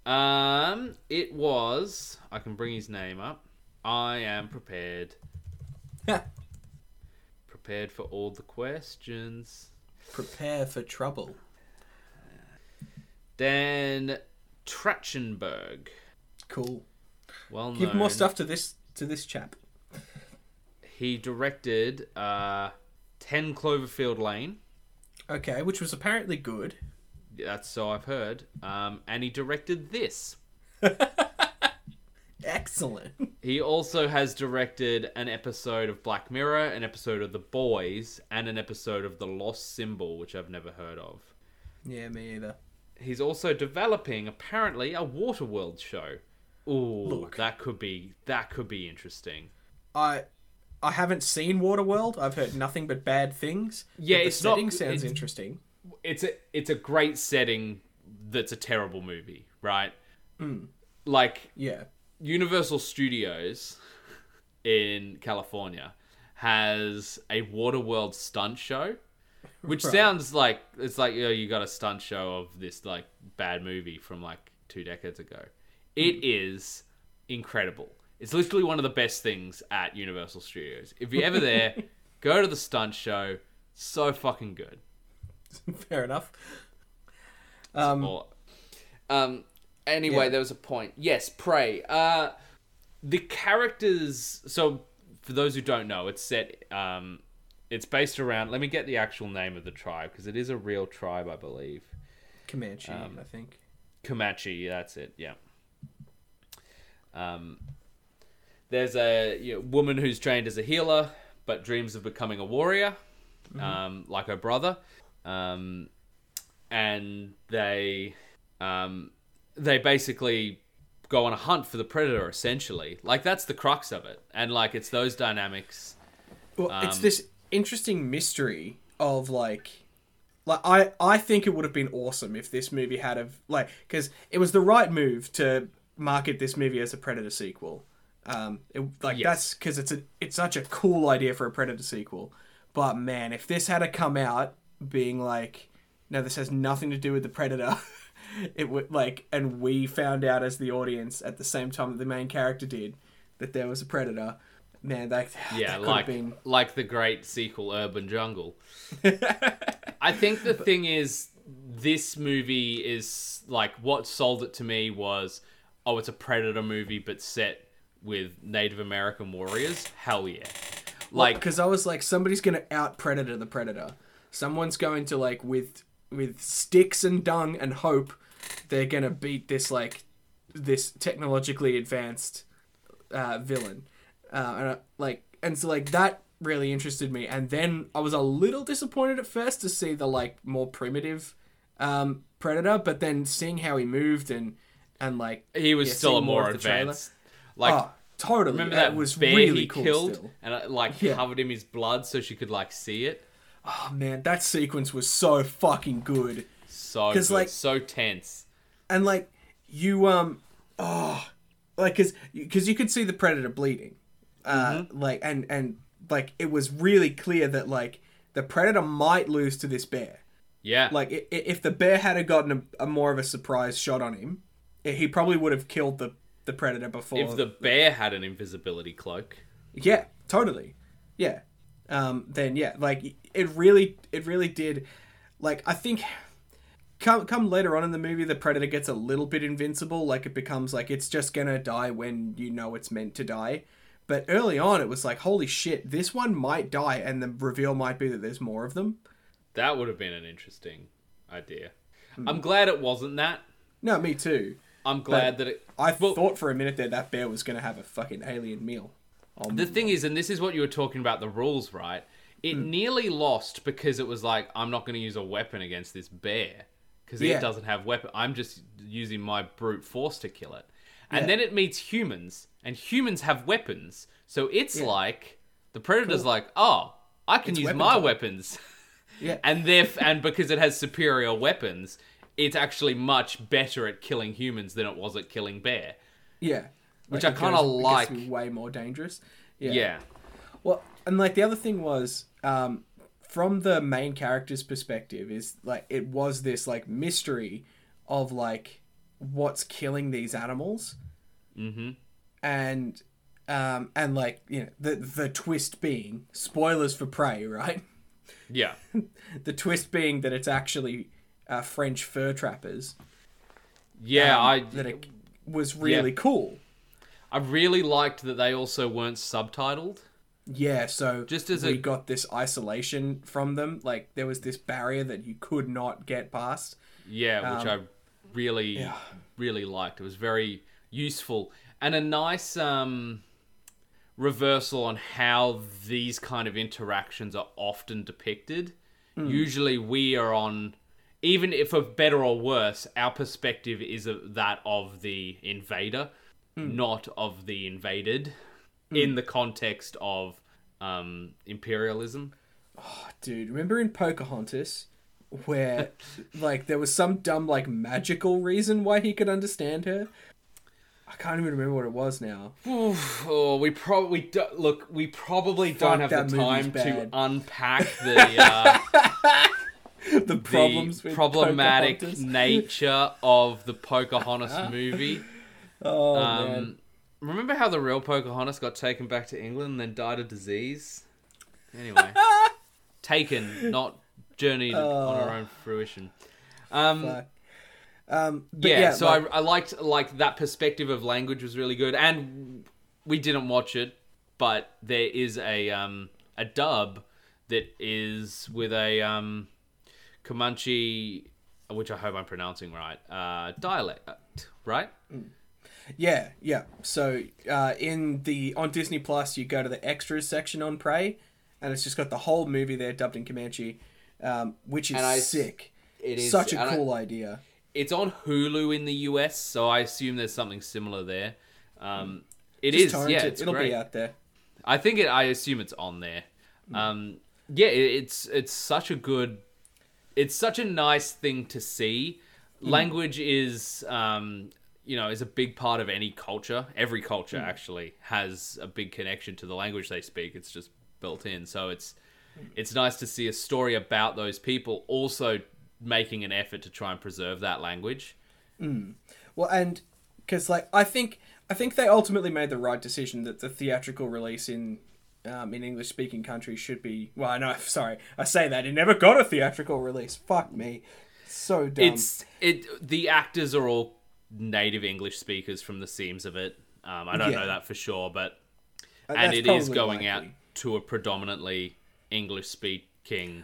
um it was i can bring his name up i am prepared prepared for all the questions Prepare for trouble. dan trachtenberg Cool. well known. Give more stuff to this to this chap. he directed uh 10 cloverfield lane Okay, which was apparently good. That's so I've heard. Um, and he directed this. Excellent. He also has directed an episode of Black Mirror, an episode of The Boys, and an episode of The Lost Symbol, which I've never heard of. yeah, me either. He's also developing apparently a Waterworld show. Ooh, Look. that could be that could be interesting. I I haven't seen Waterworld. I've heard nothing but bad things. Yeah, the it's not- setting sounds it's- interesting. it's a it's a great setting that's a terrible movie, right? Hmm. Like Yeah. Universal Studios in California has a Waterworld stunt show, which Right. sounds like it's like you, know, you got a stunt show of this like bad movie from like two decades ago. It is incredible. It's literally one of the best things at Universal Studios. If you're ever there, go to the stunt show. So fucking good. Fair enough. Um, um. Anyway, Yeah. there was a point. Yes, Prey. Uh, the characters. So, for those who don't know, it's set. Um, it's based around. Let me get the actual name of the tribe because it is a real tribe, I believe. Comanche, Um, I think. Comanche. That's it. Yeah. Um, there's a you know, woman who's trained as a healer, but dreams of becoming a warrior, um, like her brother. Um, and they, um, they basically go on a hunt for the predator. Essentially, like that's the crux of it, and like it's those dynamics. Well, it's um, this interesting mystery of like, like I I think it would have been awesome if this movie had of like because it was the right move to market this movie as a Predator sequel. Um, it, like Yes. that's because it's a it's such a cool idea for a Predator sequel. But man, if this had to come out being like, no, this has nothing to do with the Predator. It would like, and we found out as the audience at the same time that the main character did that there was a predator. Man, that Yeah, that could like have been like the great sequel Urban Jungle. I think the thing is this movie is like what sold it to me was oh it's a predator movie but set with Native American warriors. Hell yeah. Like because I was like, somebody's gonna out predator the predator. Someone's going to like with with sticks and dung and hope, they're gonna beat this like this technologically advanced uh, villain, uh, and uh, like and so like that really interested me. And then I was a little disappointed at first to see the like more primitive um, predator, but then seeing how he moved and and like he was yeah, still a more of the trailer. advanced like oh, totally. remember that that was bear really he cool. killed Still. and like Yeah. covered him his blood so she could like see it. Oh man, that sequence was so fucking good. So good, like- so tense. and like you um oh like because because you could see the predator bleeding uh like and and like it was really clear that like the predator might lose to this bear Yeah. like i- i- if the bear had gotten a, a more of a surprise shot on him i- he probably would have killed the the predator before if the bear had an invisibility cloak. yeah totally yeah um then yeah like it really it really did like i think come come later on in the movie the predator gets a little bit invincible like it becomes like it's just gonna die when you know it's meant to die but early on it was like holy shit this one might die and the reveal might be that there's more of them That would have been an interesting idea. Hmm. I'm glad it wasn't that. no me too I'm glad that it. i Well- thought for a minute there that bear was gonna have a fucking alien meal um, The thing is, and this is what you were talking about the rules, right? It nearly lost because it was like, I'm not going to use a weapon against this bear because Yeah. it doesn't have weapon. I'm just using my brute force to kill it. And Yeah. then it meets humans, and humans have weapons. So it's like the predator's like, oh, I can It's use weapon my time." weapons. yeah and theref- and because it has superior weapons, it's actually much better at killing humans than it was at killing bear. yeah Which Like, I goes- gets like. way more dangerous Yeah. yeah. Well, and like the other thing was, um, from the main character's perspective, is like it was this like mystery of like what's killing these animals, Mm-hmm. and um, and like you know the the twist being spoilers for Prey, right? Yeah. The twist being that it's actually uh, French fur trappers. Yeah, um, I that it was really cool. I really liked that they also weren't subtitled. Yeah, so Just as we a- got this isolation from them, like there was this barrier that you could not get past. Yeah, which I Um, really, yeah. really liked. It was very useful and a nice um, reversal on how these kind of interactions are often depicted. Hmm. Usually, we are on, even if for better or worse, our perspective is a, that of the invader, Hmm. not of the invaded, in the context of um, imperialism. Dude, remember in Pocahontas where like there was some dumb like magical reason why he could understand her? I can't even remember what it was now. Oh, we probably do, look. We probably don't have the time to unpack the, uh, the problems the problematic Pocahontas. nature of the Pocahontas movie. Oh man. Um, remember how the real Pocahontas got taken back to England and then died of disease? Anyway, taken, not journeyed on her own fruition. Um, Fuck. Um, but yeah, yeah, so like, I, I liked like that perspective of language was really good, and we didn't watch it, but there is a um a dub that is with a um Comanche, which I hope I'm pronouncing right, uh dialect, right? Yeah, yeah. So uh, in the on Disney Plus, you go to the extras section on Prey, and it's just got the whole movie there dubbed in Comanche, um, which is I- sick. It is Such a and I- cool idea. it's on Hulu in the US, so I assume there's something similar there. Um, it Just is, yeah, it. great. be out there. I think it. I assume it's on there. Um, yeah, it, it's it's such a good, it's such a nice thing to see. Language is, um, you know, is a big part of any culture. Every culture actually has a big connection to the language they speak. It's just built in. So it's it's nice to see a story about those people also making an effort to try and preserve that language. Well, and because like I think I think they ultimately made the right decision that the theatrical release in um, in English speaking countries should be. Well, I know. Sorry, I say that it never got a theatrical release. Fuck me, so dumb. It's it. The actors are all native English speakers from the seams of it. Um, I don't Yeah. know that for sure, but Uh, and it is going out to a predominantly English speaking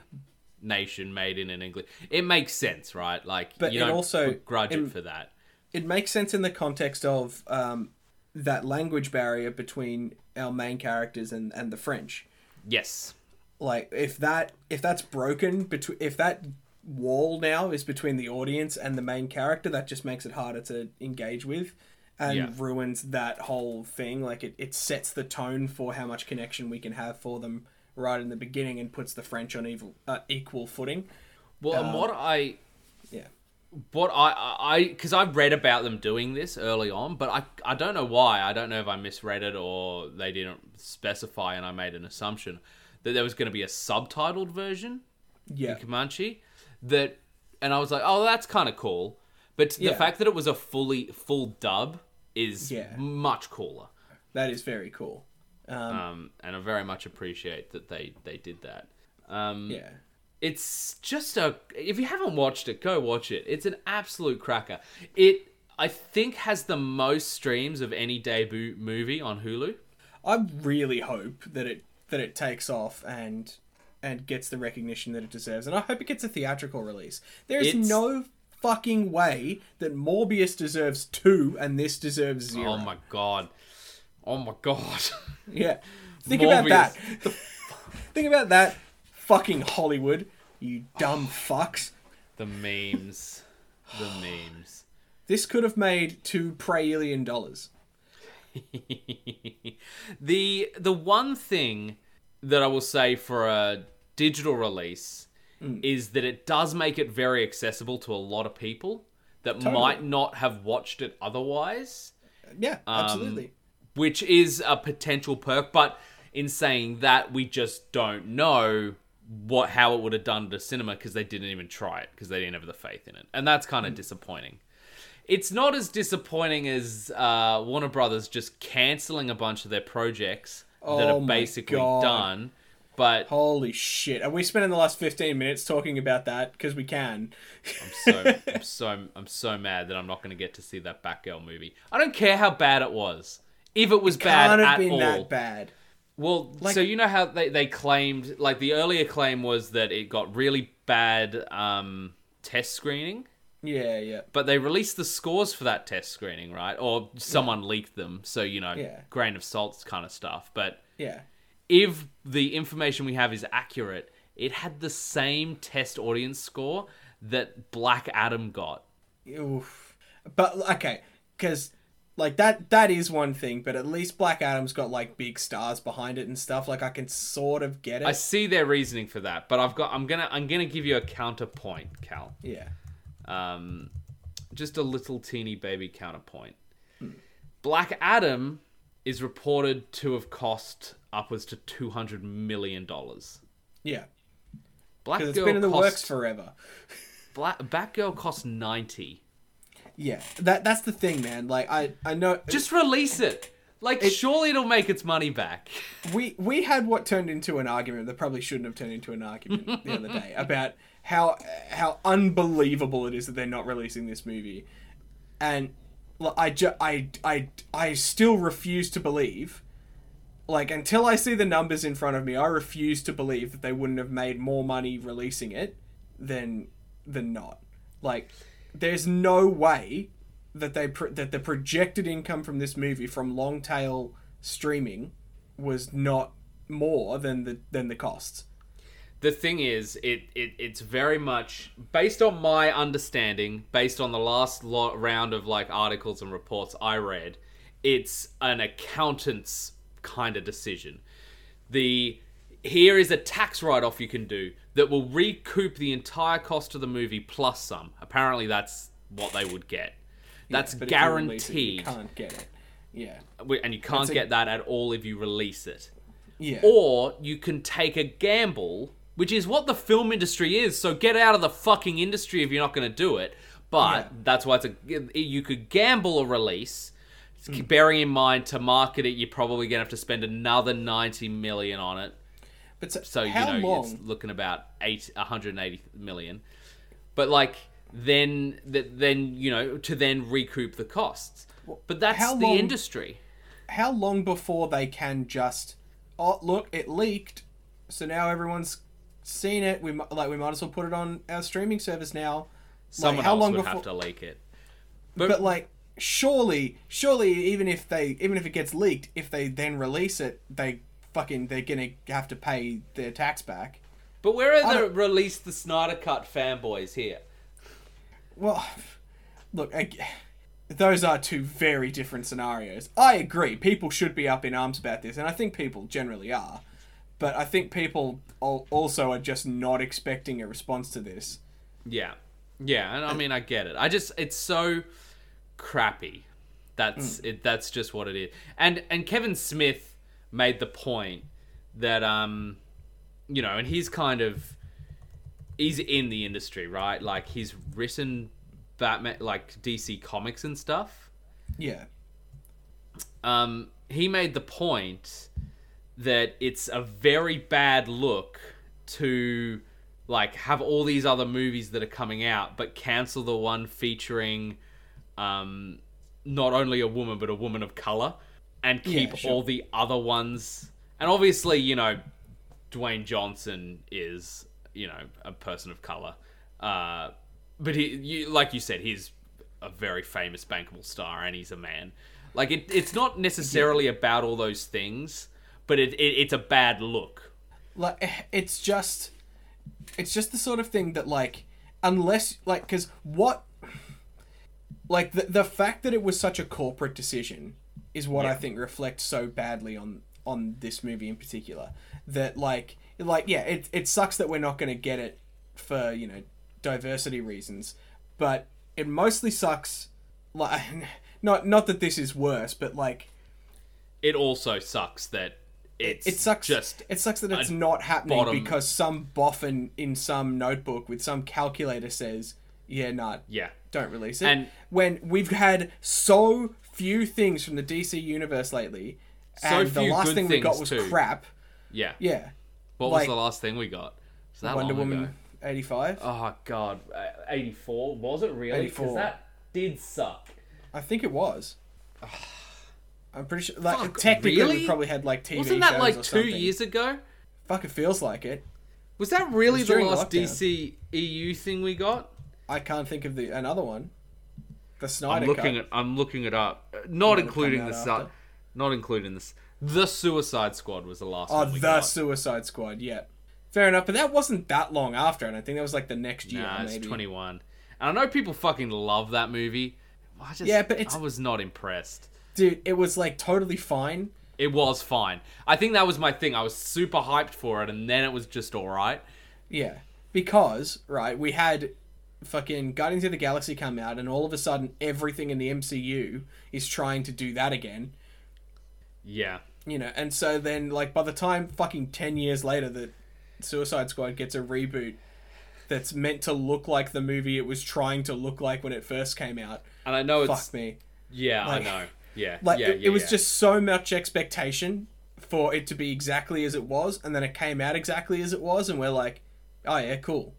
nation made in an English. It makes sense, right? Like, But you don't also- grudge it- it for that. It makes sense in the context of um, that language barrier between our main characters and, and the French. Yes, Like if that if that's broken between if that wall now is between the audience and the main character, that just makes it harder to engage with. And Yeah. ruins that whole thing. Like it, it sets the tone for how much connection we can have for them right in the beginning and puts the French on evil, uh, equal footing. Well, and what I Yeah. what I I because I've read about them doing this early on, but I I don't know why. I don't know if I misread it or they didn't specify, and I made an assumption that there was going to be a subtitled version Yeah. in Comanche. That and I was like, oh, that's kind of cool. But the fact that it was a fully full dub is Yeah. much cooler. That is very cool. Um, Um, and I very much appreciate that they they did that. Um, yeah. it's just a if you haven't watched it go watch it it's an absolute cracker it i think has the most streams of any debut movie on hulu I really hope that it that it takes off and and gets the recognition that it deserves, and I hope it gets a theatrical release. There is It's- no fucking way that Morbius deserves two and this deserves oh zero. oh my god oh my god Yeah, think about Morbius. that. think about that, fucking Hollywood, you dumb fucks. the memes the memes This could have made two praillion dollars. the the one thing that I will say for a digital release Mm. is that it does make it very accessible to a lot of people that might not have watched it otherwise. Yeah, Um, absolutely. which is a potential perk. But in saying that, we just don't know what how it would have done to cinema because they didn't even try it because they didn't have the faith in it, and that's kind of Mm. disappointing. It's not as disappointing as uh, Warner Brothers just canceling a bunch of their projects that Oh are basically done. But Holy shit! Are we spending the last fifteen minutes talking about that because we can? I'm so I'm so I'm so mad that I'm not going to get to see that Batgirl movie. I don't care how bad it was. If it was bad Can't have at been all, that bad. Well, so you know how they, they claimed, like the earlier claim was that it got really bad um, test screening, Yeah, yeah. but they released the scores for that test screening, right? Or someone leaked them, so you know, Yeah. grain of salt kind of stuff. But Yeah. If the information we have is accurate, it had the same test audience score that Black Adam got. Oof. But okay, because Like that that is one thing, but at least Black Adam's got like big stars behind it and stuff. Like I can sort of get it. I see their reasoning for that, but I've got I'm gonna I'm gonna give you a counterpoint, Cal. yeah. Um, just a little teeny baby counterpoint. Black Adam is reported to have cost upwards to two hundred million dollars. Yeah. Black Because it's Girl been in the cost, works forever. Black Batgirl cost ninety. Yeah. That that's the thing, man. Like I I know Just release it. Like surely it'll make its money back. we we had what turned into an argument that probably shouldn't have turned into an argument the other day about how how unbelievable it is that they're not releasing this movie, and I ju- I I I still refuse to believe. Like until I see the numbers in front of me, I refuse to believe that they wouldn't have made more money releasing it than than not. Like, there's no way that they that the projected income from this movie from long tail streaming was not more than the than the costs. The thing is, it, it it's very much based on my understanding, based on the last lot, round of like articles and reports I read. It's an accountant's kind of decision. The here is a tax write-off you can do that will recoup the entire cost of the movie plus some. Apparently, that's what they would get. That's it, guaranteed, you can't get it. Yeah, and you can't a- get that at all if you release it yeah. or you can take a gamble, which is what the film industry is. So get out of the fucking industry if you're not going to do it. But Yeah. that's why it's a you could gamble a release. Hmm. Bearing in mind to market it, you're probably going to have to spend another 90 million on it. but so, So you know long? it's looking about eight 180 million. But like then th- then you know to then recoup the costs. But that's how the long- industry. How long before they can just oh look it leaked, so now everyone's seen it. We like we might as well put it on our streaming service now. Someone how else long would before- have to leak it. but like surely surely even if they even if it gets leaked if they then release it they fucking they're gonna have to pay their tax back But where are the don't- release the Snyder Cut fanboys here? well look I, those are two very different scenarios i agree people should be up in arms about this and i think people generally are but i think people also are just not expecting a response to this Yeah, yeah, and I mean I get it. I just it's so crappy. That's it. That's just what it is. And and Kevin Smith made the point that um, you know, and he's kind of he's in the industry, right? Like he's written Batman, like DC comics and stuff. yeah um, he made the point that it's a very bad look to like have all these other movies that are coming out but cancel the one featuring um, not only a woman but a woman of color and keep Yeah, sure. all the other ones. And obviously you know Dwayne Johnson is you know a person of color. Uh, but he you, like you said he's a very famous bankable star and he's a man. Like it, it's not necessarily about all those things but it, it it's a bad look. Like eh, it's just it's just the sort of thing that like unless like because what like the, the fact that it was such a corporate decision is what i think reflects so badly on on this movie in particular that like like yeah it, it sucks that we're not going to get it for you know diversity reasons but it mostly sucks like not not that this is worse but like it also sucks that it's it sucks. just it sucks that it's not happening bottom- because some boffin in some notebook with some calculator says, "Yeah, nah, yeah don't release it." And- when we've had so few things from the DC universe lately, So and the last good thing we got was too. crap. yeah Yeah, what like- was the last thing we got was that Wonder? Woman eighty five. oh god uh, 84 was it really because that did suck I think it was. I'm pretty sure. Like Fuck, technically, really? we probably had like TV. wasn't that shows like or two something. years ago Fuck, it feels like it. was that really was the last lockdown. DC EU thing we got I can't think of the another one. The Snyder I'm looking cut. at I'm looking it up Uh, not including the out su- not including this the Suicide Squad was the last Oh, one we the got. Suicide Squad. Yeah, fair enough. But that wasn't that long after, and I think that was like the next year. Nah, it's maybe. 21. And I know people fucking love that movie. I just Yeah, but it's- I was not impressed. Dude, it was like totally fine. It was fine. I think that was my thing. I was super hyped for it, and then it was just all right. Yeah. Because, right, we had fucking Guardians of the Galaxy come out, and all of a sudden everything in the MCU is trying to do that again. Yeah, You know, and so then, like, by the time fucking 10 years later that Suicide Squad gets a reboot that's meant to look like the movie it was trying to look like when it first came out, and I know it's fuck me. yeah, Like- I know. Yeah, Like, yeah, it, yeah, it was yeah. just so much expectation for it to be exactly as it was, and then it came out exactly as it was, and we're like, oh yeah, cool.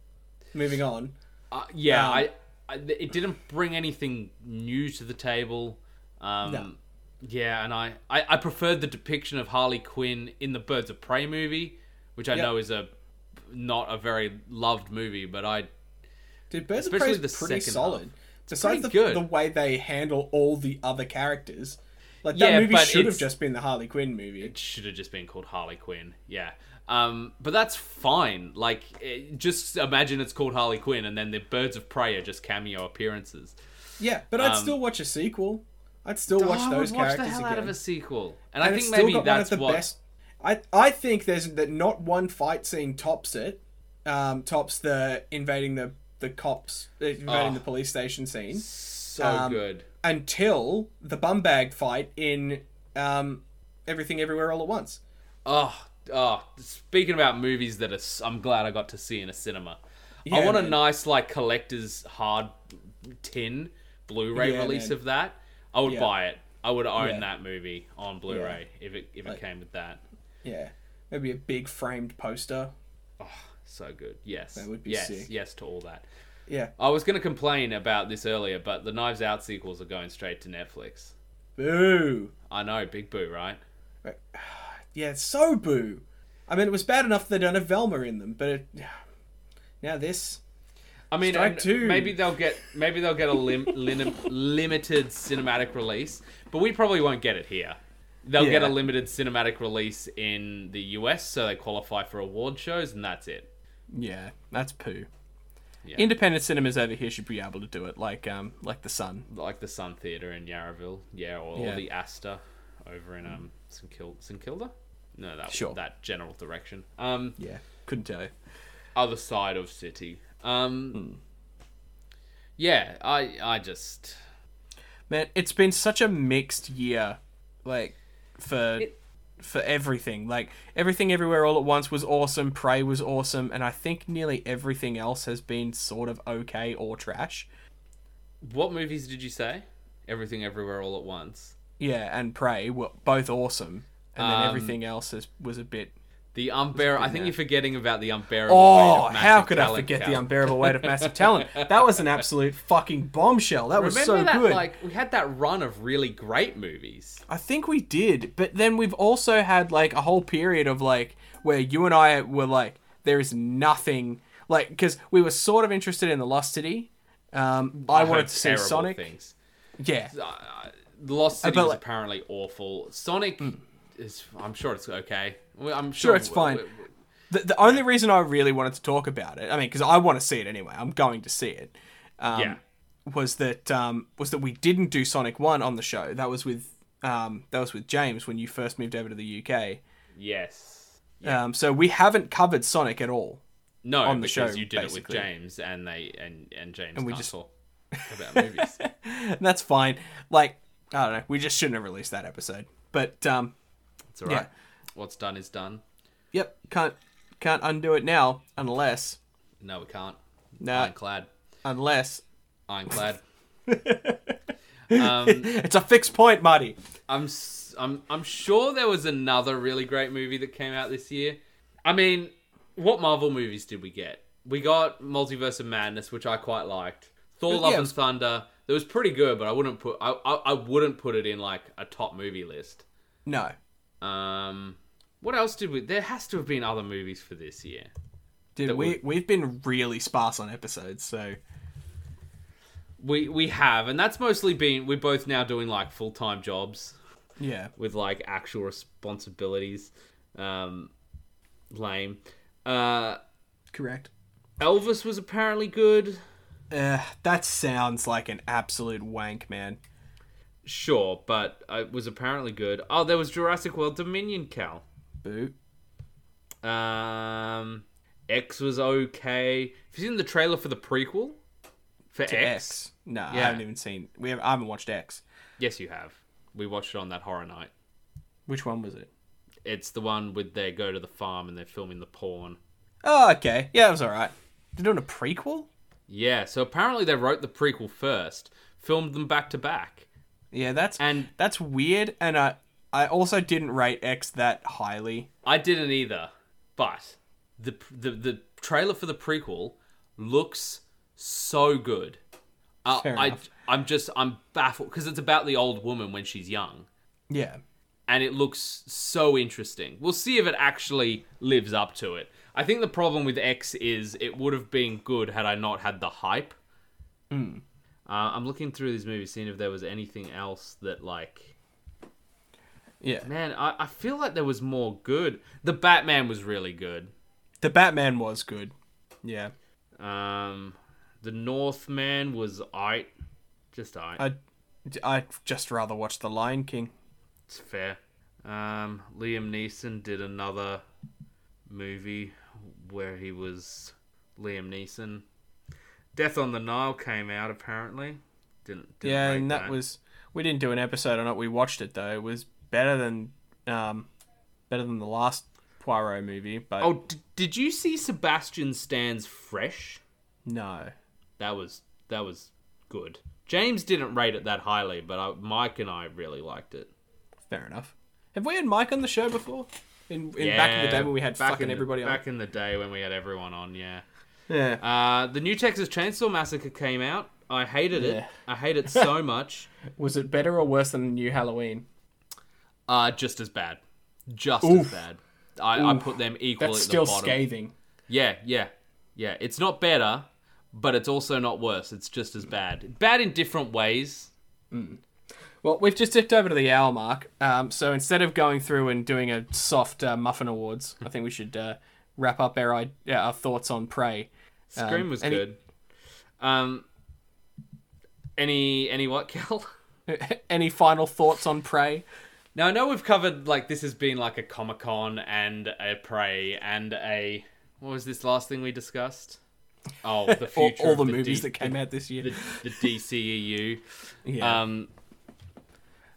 Moving on. Uh, yeah, Um, I, I, it didn't bring anything new to the table. Um, No. Yeah, and I, I, I preferred the depiction of Harley Quinn in the Birds of Prey movie, which I Yep. know is a not a very loved movie, but I Dude, Birds of Prey is pretty solid. half. Besides the, good. the way they handle all the other characters, like that Yeah, movie should have just been the Harley Quinn movie. it should have just been called Harley Quinn. Yeah. Um, but that's fine. Like, it, just imagine it's called Harley Quinn, and then the Birds of Prey are just cameo appearances. Yeah, but I'd Um, still watch a sequel. I'd still watch those watch characters the hell again. out of a sequel, and, and I think still maybe got that's one of the what. best. I I think there's that not one fight scene tops it. Um, tops the invading the the cops, uh, invading Oh. the police station scene So Um, good. until the bum bag fight in um, Everything Everywhere All at Once. Oh, oh. Speaking about movies that are, I'm glad I got to see in a cinema. I Yeah, want a nice like collector's hard tin Blu-ray Yeah, release man. of that. I would Yeah. buy it. I would own that movie on Blu-ray if it if it Like- came with that. Yeah, maybe a big framed poster. So good. Yes. That would be yes. sick. Yes to all that. Yeah, I was going to complain about this earlier, but the Knives Out sequels are going straight to Netflix. boo. I know, big boo, right? Yeah, it's so boo. I mean, it was bad enough they don't have Velma in them, but it, now this. I mean, Strike and two. maybe they'll get maybe they'll get a lim, lim, limited cinematic release, but we probably won't get it here. They'll get a limited cinematic release in the US, so they qualify for award shows, and that's it. Yeah, that's poo. Yeah. Independent cinemas over here should be able to do it, like um, like the Sun. Like the Sun Theatre in Yarraville, yeah, or, Yeah. or the Astor over in um St Kil- St Kilda. No, that Sure. that general direction. Um, Yeah, couldn't tell you. other side of city. Um, Hmm. yeah, I I just Man, it's been such a mixed year, like for It- for everything. Like everything, everywhere, all at once was awesome. Prey was awesome, and I think nearly everything else has been sort of okay or trash. what movies did you say? Everything, everywhere, all at once. Yeah, and Prey were both awesome, and then Um, everything else is, was a bit. The unbearable. I think you're forgetting about the unbearable. Oh, weight of how could I forget the unbearable weight of massive talent? That was an absolute fucking bombshell. That was Remember so that? good. Like we had that run of really great movies. I think we did, but then we've also had like a whole period of like where you and I were like, there is nothing like because we were sort of interested in the Lost City. Um, I, heard wanted to see Sonic. Things. Yeah, Uh, the Lost City but, was like- apparently awful. Sonic is. I'm sure it's okay. Well, I'm Sure, sure, it's fine. the, the only reason I really wanted to talk about it, I mean, because I want to see it anyway. I'm going to see it. Um, Yeah. Was that um, was that we didn't do Sonic One on the show? That was with um, that was with James when you first moved over to the UK. Yes. Um, so we haven't covered Sonic at all. No, on the because show, you did basically. it with James, and they and and James and we just- talk about movies. That's fine. Like I don't know, we just shouldn't have released that episode. But um, It's alright. What's done is done. yep, can't can't undo it now unless No, we can't. no Ironclad. unless Ironclad. um, it's a fixed point, Marty. I'm I'm I'm sure there was another really great movie that came out this year. I mean, what Marvel movies did we get? We got Multiverse of Madness, which I quite liked. Thor: Yeah, Love it and Thunder. That was pretty good, but I wouldn't put I, I I wouldn't put it in like a top movie list. No, Um, what else did we? There has to have been other movies for this year. dude, That we we- we've been really sparse on episodes, so We we have, and that's mostly been we're both now doing like full time jobs yeah. with like actual responsibilities. Um, lame. Uh, Correct. Elvis was apparently good. Uh, that sounds like an absolute wank, man. Sure, but it was apparently good. Oh, there was Jurassic World Dominion, Cal. Um, X was okay. Have you seen the trailer for the prequel for X? X. No, I haven't even seen. We have, I haven't watched X. Yes, you have. We watched it on that horror night. Which one was it? It's the one with they go to the farm and they're filming the porn. Oh, okay. Yeah, it was all right. They're doing a prequel. Yeah, so apparently they wrote the prequel first, filmed them back to back, Yeah, that's and that's weird. And I I also didn't rate X that highly. I didn't either. But the the the trailer for the prequel looks so good. Uh, Fair I I'm just I'm baffled because it's about the old woman when she's young. Yeah. and it looks so interesting. We'll see if it actually lives up to it. I think the problem with X is it would have been good had I not had the hype. Uh, I'm looking through these movies, seeing if there was anything else that, like, Yeah. man, I, I feel like there was more good. The Batman was really good. The Batman was good. Yeah. Um, the Northman was I, just I. I I'd just rather watch The Lion King. It's fair. Um, Liam Neeson did another movie where he was Liam Neeson. Death on the Nile came out apparently. Didn't, didn't yeah, and that, was we didn't do an episode on it. We watched it though. It was better than um better than the last Poirot movie, but Oh, d- did you see Sebastian Stan's Fresh? no. That was that was good. James didn't rate it that highly, but I, Mike and I really liked it. Fair enough. Have we had Mike on the show before? In, in back in the day when we had back fucking in the- everybody on. Back in the day when we had everyone on, yeah. Yeah. Uh, the new Texas Chainsaw Massacre came out. I hated it. Yeah. I hate it so much. Was it better or worse than the new Halloween? Uh, just as bad. Just Oof. as bad. I, I put them equally That's at still the bottom. scathing. Yeah, yeah, yeah. It's not better, but it's also not worse. It's just as bad. Bad in different ways. Well, we've just ticked over to the hour mark. Um, so instead of going through and doing a soft uh, muffin awards, I think we should uh, wrap up our i- our thoughts on Prey. Scream Um, was any- good. Um, any any what, Kel? Any final thoughts on Prey? Now I know we've covered like this has been like a Comic Con and a Prey and a what was this last thing we discussed? Oh, the All, future all of the movies D- that came out this year. the, the DCEU. yeah. Um,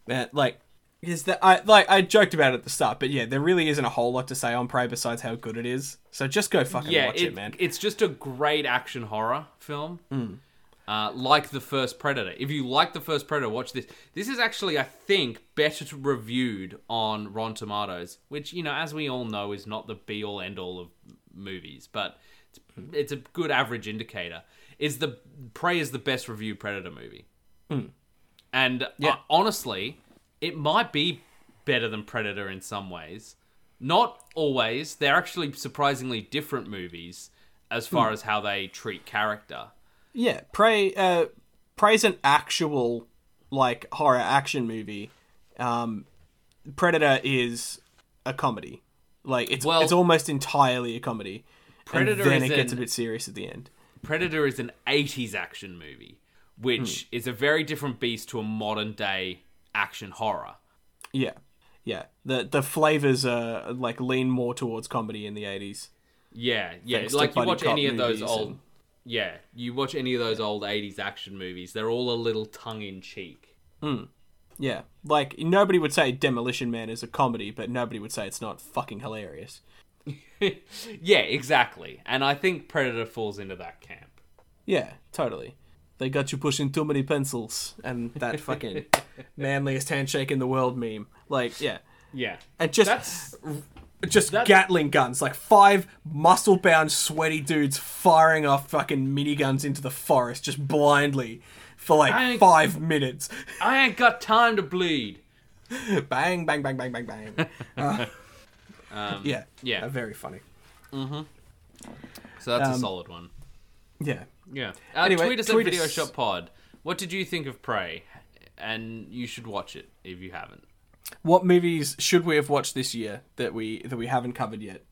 Man, like is that I like I joked about it at the start, but yeah, there really isn't a whole lot to say on Prey besides how good it is. So just go fucking yeah, watch it, man. it's just a great action horror film. Uh, like the first Predator. If you like the first Predator, watch this. This is actually, I think, better reviewed on Rotten Tomatoes, which you know, as we all know, is not the be all end all of movies, but it's, it's a good average indicator. Is the Prey is the best reviewed Predator movie, and Yeah. uh, honestly, it might be better than Predator in some ways. Not always. They're actually surprisingly different movies as far as how they treat character. Yeah, Prey. Uh, Prey's an actual like horror action movie. Um, Predator is a comedy. Like it's Well- it's almost entirely a comedy. Predator and then it gets a bit serious at the end. Predator is an 80s action movie, which is a very different beast to a modern day action horror. Yeah, yeah. The the flavors uh like lean more towards comedy in the eighties. Yeah, yeah. Like you watch any of those old. and- Yeah, you watch any of those old 80s action movies, they're all a little tongue in cheek. Hmm. Yeah, like nobody would say Demolition Man is a comedy, but nobody would say it's not fucking hilarious. yeah, exactly. And I think Predator falls into that camp. Yeah, totally. They got you pushing too many pencils, and that fucking manliest handshake in the world meme. Like, yeah, Yeah. and just That's just that- Gatling guns, like five muscle-bound, sweaty dudes firing off fucking miniguns into the forest, just blindly for like five minutes. I ain't got time to bleed. bang, bang, bang, bang, bang, bang. Uh, yeah, yeah. uh, very funny. So that's a Um, solid one. Yeah, Yeah. Uh, Anyway, tweet us tweet at Video. Shop Pod. What did you think of Prey? And you should watch it if you haven't. What movies should we have watched this year that we that we haven't covered yet?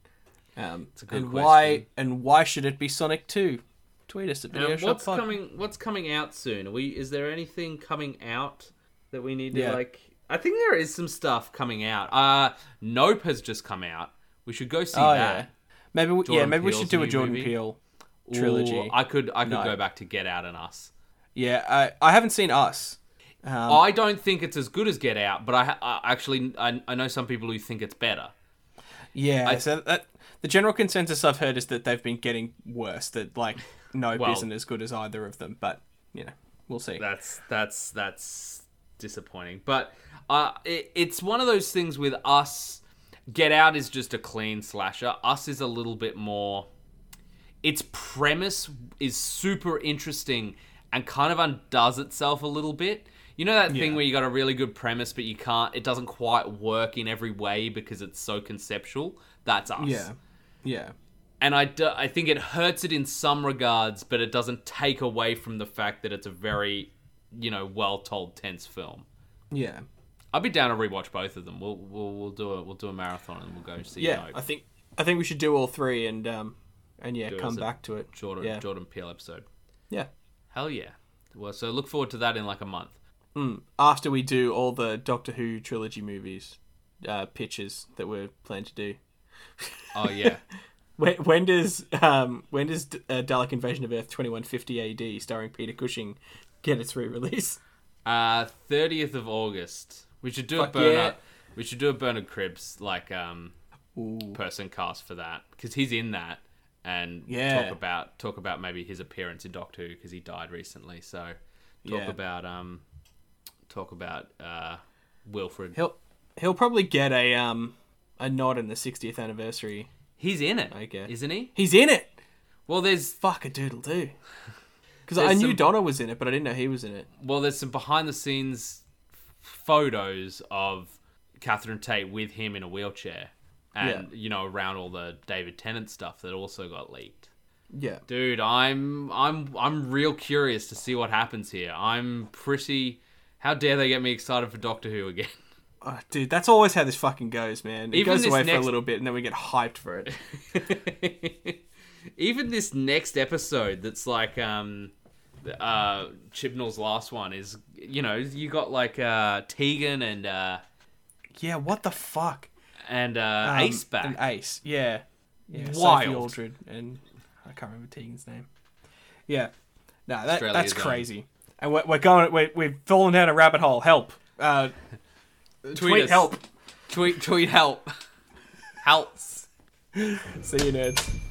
Um, a good and why and why should it be Sonic Two? tweet us at Um, Video Shop what's Pod. coming? What's coming out soon? Are we is there anything coming out that we need to Yeah. like? I think there is some stuff coming out. Uh Nope has just come out. We should go see Oh that. yeah, maybe we, yeah maybe we should do a Jordan movie. Peele Ooh, trilogy. I could I could No. go back to Get Out and Us. Yeah, I I haven't seen Us. Um, I don't think it's as good as Get Out, but I, I actually I, I know some people who think it's better. yeah, so that the general consensus I've heard is that they've been getting worse. That like Nope Well- isn't as good as either of them, but you know we'll see. That's that's that's disappointing. But uh, it, it's one of those things with us. Get Out is just a clean slasher. Us is a little bit more. Its premise is super interesting and kind of undoes itself a little bit. You know that thing where you got a really good premise, but you can't. It doesn't quite work in every way because it's so conceptual. That's us. Yeah, yeah, and I, do, I think it hurts it in some regards, but it doesn't take away from the fact that it's a very, you know, well told, tense film. yeah, I'd be down to rewatch both of them. We'll we'll, we'll do a we'll do a marathon and we'll go see. yeah. Nope. I think I think we should do all three and um and yeah, Do come back to it. Jordan Yeah, Jordan Peele episode. yeah. Hell yeah. Well, so look forward to that in like a month. Mm. After we do all the Doctor Who trilogy movies, uh, pitches that we're planning to do. Oh yeah. When, when does um when does uh, Dalek Invasion of Earth twenty one fifty AD starring Peter Cushing get its re release? Uh, thirtieth of August. We should do Fuck a Bernard. yeah. We should do a Bernard Cribbins like um Ooh. person cast for that because he's in that and Yeah. talk about talk about maybe his appearance in Doctor Who because he died recently. So talk Yeah. about um talk about uh Wilfred. He'll he'll probably get a um a nod in the sixtieth anniversary. He's in it, I guess. isn't he? He's in it. Well, there's Fuck a doodle do. Because I knew some- Donna was in it, but I didn't know he was in it. well there's some behind the scenes photos of Catherine Tate with him in a wheelchair. And you know around all the David Tennant stuff that also got leaked. Yeah. Dude, I'm I'm I'm real curious to see what happens here. I'm pretty how dare they get me excited for Doctor Who again? Oh, dude, that's always how this fucking goes, man. It Even goes away for a little bit, and then we get hyped for it. Even this next episode that's like um uh Chibnall's last one is you know, you got like uh Tegan and uh yeah, what the fuck? and uh Um, Ace back. And Ace, yeah. Yeah, Sophie Aldred, and I can't remember Tegan's name. Yeah. No, that, that's own. crazy. And we're, we're going, we're, we've fallen down a rabbit hole. Help. Uh, tweet, us. help. Tweet tweet help. Help. See you, nerds.